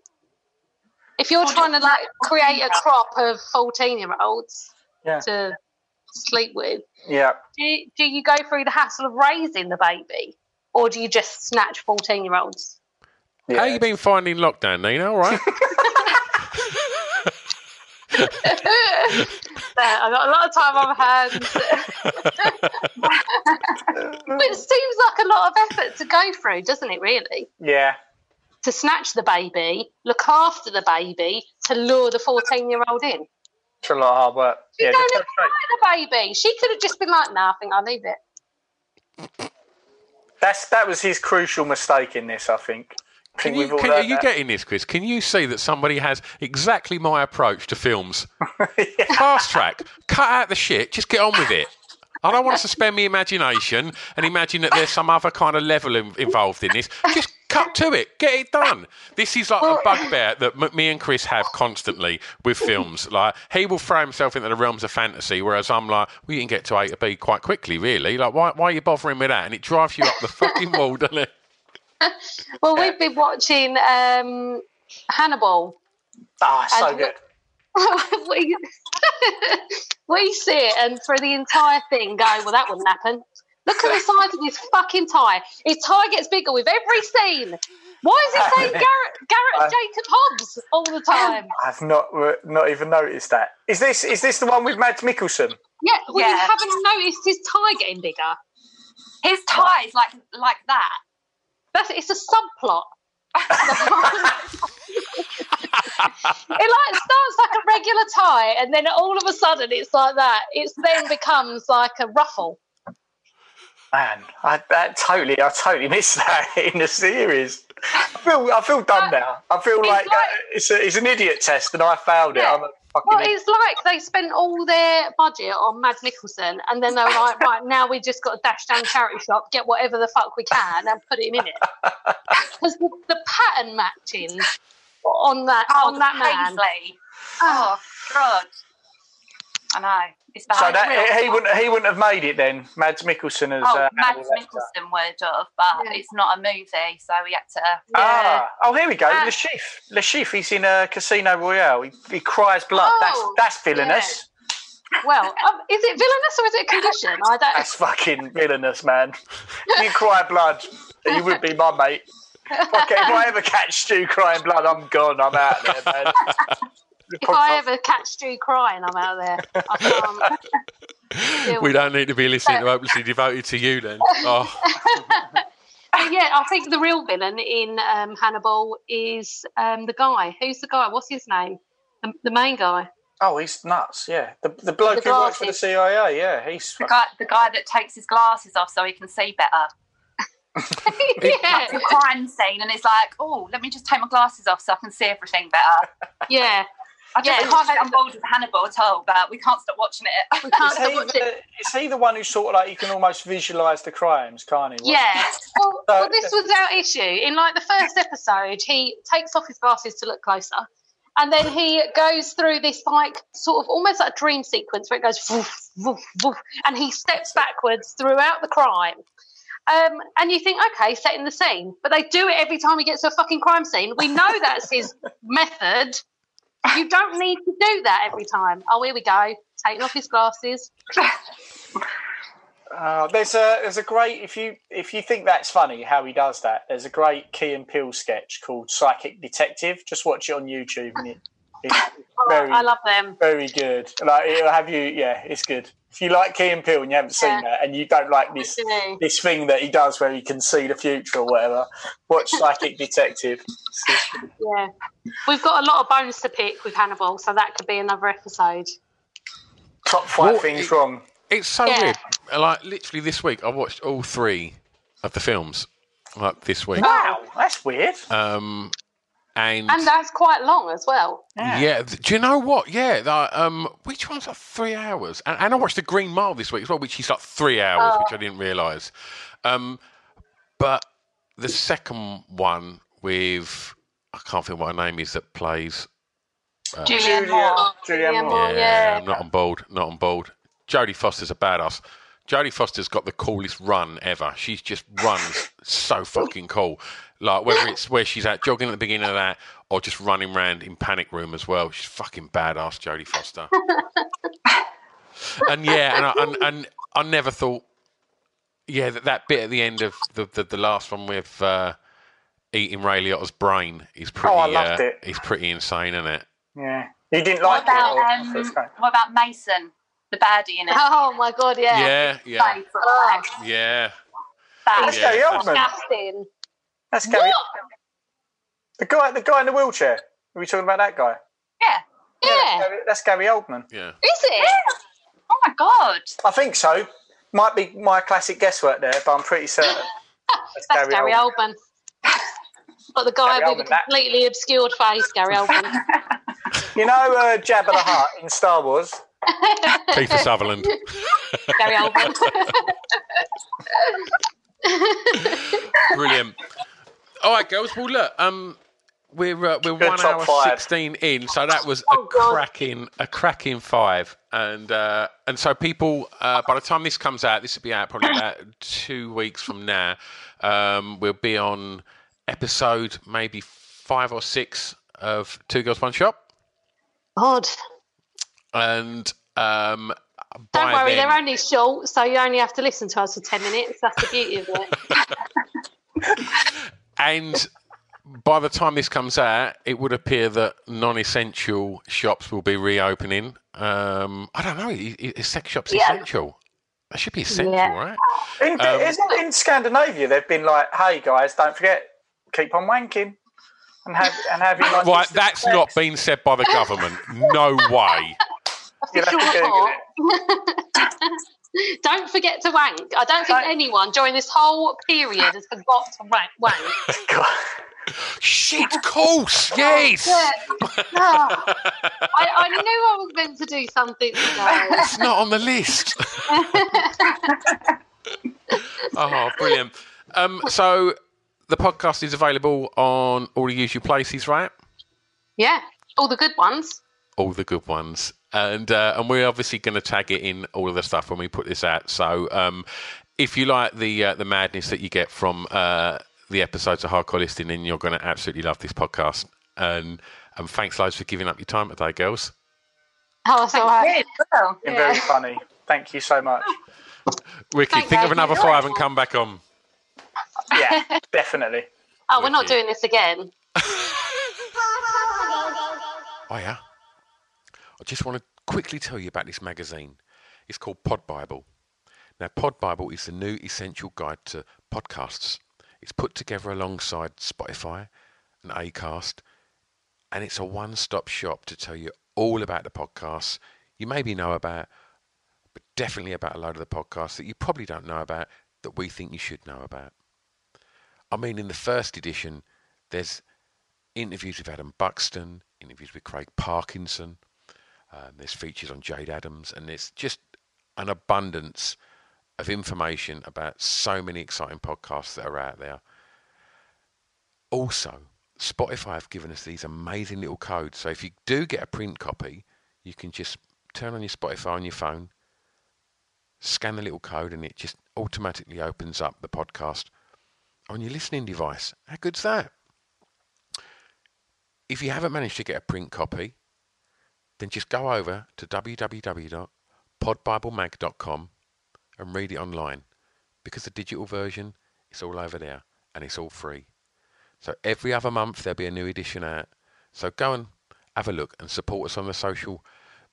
If you're trying to like create a crop of fourteen-year-olds Yeah. to sleep with, Yeah. do you, do you go through the hassle of raising the baby, or do you just snatch fourteen-year-olds? How you been finding lockdown, Nina? All right. I got a lot of time on my hands. but it seems like a lot of effort to go through, doesn't it? Really, Yeah. to snatch the baby, look after the baby, to lure the fourteen-year-old in. It's a lot of hard work. You Yeah. don't like the baby. She could have just been like, "No, I think I'll leave it." That's that was his crucial mistake in this, I think. Can you, can, are you that. getting this, Chris? Can you see that somebody has exactly my approach to films? Fast track, cut out the shit, just get on with it. I don't want to suspend my imagination and imagine that there's some other kind of level in, involved in this. Just cut to it, get it done. This is like a bugbear that m- me and Chris have constantly with films. Like he will throw himself into the realms of fantasy, whereas I'm like, well, you can get to A to B quite quickly, really. Like, why, why are you bothering with that? And it drives you up the fucking wall, doesn't it? Well, we've been watching um, Hannibal. Ah, so good. we, we see it and for the entire thing go, well, that wouldn't happen. Look at the size of his fucking tie. His tie gets bigger with every scene. Why is he saying Garrett, Garrett Jacob Hobbs all the time? I've not not even noticed that. Is this is this the one with Mads Mikkelsen? Yeah, well, you haven't noticed his tie getting bigger. His tie is like like that. That's it's a subplot. it like starts like a regular tie, and then all of a sudden it's like that. It then becomes like a ruffle. Man, I that totally I totally missed that in the series. I feel I feel dumb now. I feel like, like- uh, it's a, it's an idiot test and I failed it. Yeah. I'm a Well, idiot. it's like they spent all their budget on Mads Mikkelsen, and then they were like, right, now we just got to dash down charity shop, get whatever the fuck we can, and put him in it. Because the, the pattern matching on that on oh, that man. Paisley. Oh God. I know. It's bad. So that he wouldn't he wouldn't have made it then. Mads Mikkelsen as Oh, uh, Mads Mikkelsen would have, but it's not a movie, so we had to. Ah, oh, here we go. Ah. Le Chiffre. Le Chiffre. He's in a Casino Royale. He, he cries blood. Oh, that's that's villainous. Well, um, is it villainous or is it a condition? I don't. That's fucking villainous, man. you cry blood. You would be my mate. Okay, if I ever catch Stu crying blood, I'm gone. I'm out there, man. If I ever catch Stu crying, I'm out there. I can't. We don't need to be listening to Hopelessly Devoted to You then. Oh, yeah, I think the real villain in um, Hannibal is um, the guy. Who's the guy? What's his name? The, the main guy. Oh, he's nuts. Yeah, the the bloke The who works for the. CIA. Yeah, he's The guy, the guy that takes his glasses off so he can see better. yeah, The crime scene, and it's like, oh, let me just take my glasses off so I can see everything better. yeah. I just Yeah, can't get on board with Hannibal at all, but we can't stop watching it. We can't Is he, watch the, is he the one who sort of like you can almost visualise the crimes, can't he? What's- Yeah. Well, So- well, this was our issue. In like the first episode, he takes off his glasses to look closer. And then he goes through this like sort of almost like a dream sequence where it goes woof, woof, woof, and he steps backwards throughout the crime. Um, and you think, okay, setting the scene. But they do it every time he gets to a fucking crime scene. We know that's his method. You don't need to do that every time. Oh, here we go. Taking off his glasses. Uh, there's a there's a great if you if you think that's funny how he does that. There's a great Key and Peele sketch called Psychic Detective. Just watch it on YouTube. And it, it's very Oh, I love them. very good. Like it'll have you. Yeah, it's good. If you like Key and Peele and you haven't seen that, and you don't like this do. this thing that he does where he can see the future or whatever, watch Psychic Detective. Yeah. We've got a lot of bones to pick with Hannibal, so that could be another episode. Top five Well, things it- wrong. it's so Yeah. weird. Like literally this week, I watched all three of the films. Like this week, Wow, that's weird. um, and, And that's quite long as well. yeah, th- do you know what? Yeah, the, um, which one's like three hours? And, and I watched the Green Mile this week as well, which is like three hours, which I didn't realise. Um, but the second one with I can't think what her name is that plays. Uh, Julianne Moore. Julianne Moore. Moore, yeah, yeah. I'm not on board. Not on board. Jodie Foster's a badass. Jodie Foster's got the coolest run ever. She's just runs so fucking cool. Like whether it's where she's at jogging at the beginning of that or just running around in panic room as well. She's fucking badass, Jodie Foster. and yeah, and I, and, and I never thought, yeah, that, that bit at the end of the the, the last one with uh, eating Ray Liotta's brain is pretty. Oh, I loved uh, it. Is pretty insane, isn't it? Yeah, you didn't What like it. about or- um, what about Mason, the baddie in it? Oh my god, yeah. Yeah, yeah, Face yeah. That. That's Yeah. Gary Oldman. Disgusting. That's Gary. What? The guy, the guy in the wheelchair. Are we talking about that guy? Yeah. Yeah. Gary- That's Gary Oldman. Yeah. Is it? Oh my god. I think so. Might be my classic guesswork there, but I'm pretty certain. That's, That's Gary Oldman. Oldman. Got the guy Gary with a Oldman, that- completely obscured face, Gary Oldman. You know uh, Jabba the Hutt in Star Wars? Peter Sutherland. Gary Oldman. Brilliant. All right, girls. Well, look, um, we're uh, we're Good one hour five. sixteen in, so that was a Oh, God. cracking a cracking five, and uh, and so people uh, by the time this comes out, this will be out probably about two weeks from now. Um, we'll be on episode maybe five or six of Two Girls One Shop, Odd. and um, Don't worry, then- they're only short, so you only have to listen to us for 10 minutes. That's the beauty of it. And by the time this comes out, it would appear that non-essential shops will be reopening. Um, I don't know. i- i- Is sex shops Yeah. essential? That should be essential, Yeah. right? In, Um, isn't in Scandinavia they've been like, "Hey guys, don't forget, keep on wanking and have and have your lunch." Right, that's not been said by the government. No way. You'd have to Google it. don't forget to wank. I don't think anyone during this whole period has forgot to wank. wank. Shit, course, yes. Yeah. No. I, I knew I was meant to do something today. It's not on the list. oh, brilliant. Um, so the podcast is available on all the usual places, right? Yeah, all the good ones. All the good ones. And uh, and we're obviously going to tag it in all of the stuff when we put this out. So um, if you like the uh, the madness that you get from uh, the episodes of Hardcore Listing, then you're going to absolutely love this podcast. And and thanks loads for giving up your time today, girls. Oh, that's all right. You're very funny. Thank you so much. Ricky, Thanks, think of Ricky. another five and come back on. Yeah, definitely. Oh, we're not doing this again. Oh yeah. I just want to quickly tell you about this magazine. It's called Pod Bible. Now, Pod Bible is the new essential guide to podcasts. It's put together alongside Spotify and Acast, and it's a one-stop shop to tell you all about the podcasts you maybe know about, but definitely about a load of the podcasts that you probably don't know about that we think you should know about. I mean, in the first edition, there's interviews with Adam Buxton, interviews with Craig Parkinson. Um, there's features on Jade Adams, and there's just an abundance of information about so many exciting podcasts that are out there. Also, Spotify have given us these amazing little codes. So if you do get a print copy, you can just turn on your Spotify on your phone, scan the little code, and it just automatically opens up the podcast on your listening device. How good's that? If you haven't managed to get a print copy, then just go over to www.podbiblemag.com and read it online because the digital version is all over there and it's all free. So every other month there'll be a new edition out. So go and have a look and support us on the social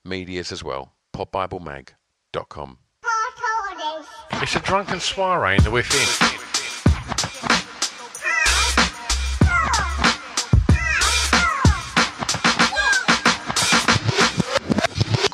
medias as well. podbiblemag.com. It's a drunken soiree in the within.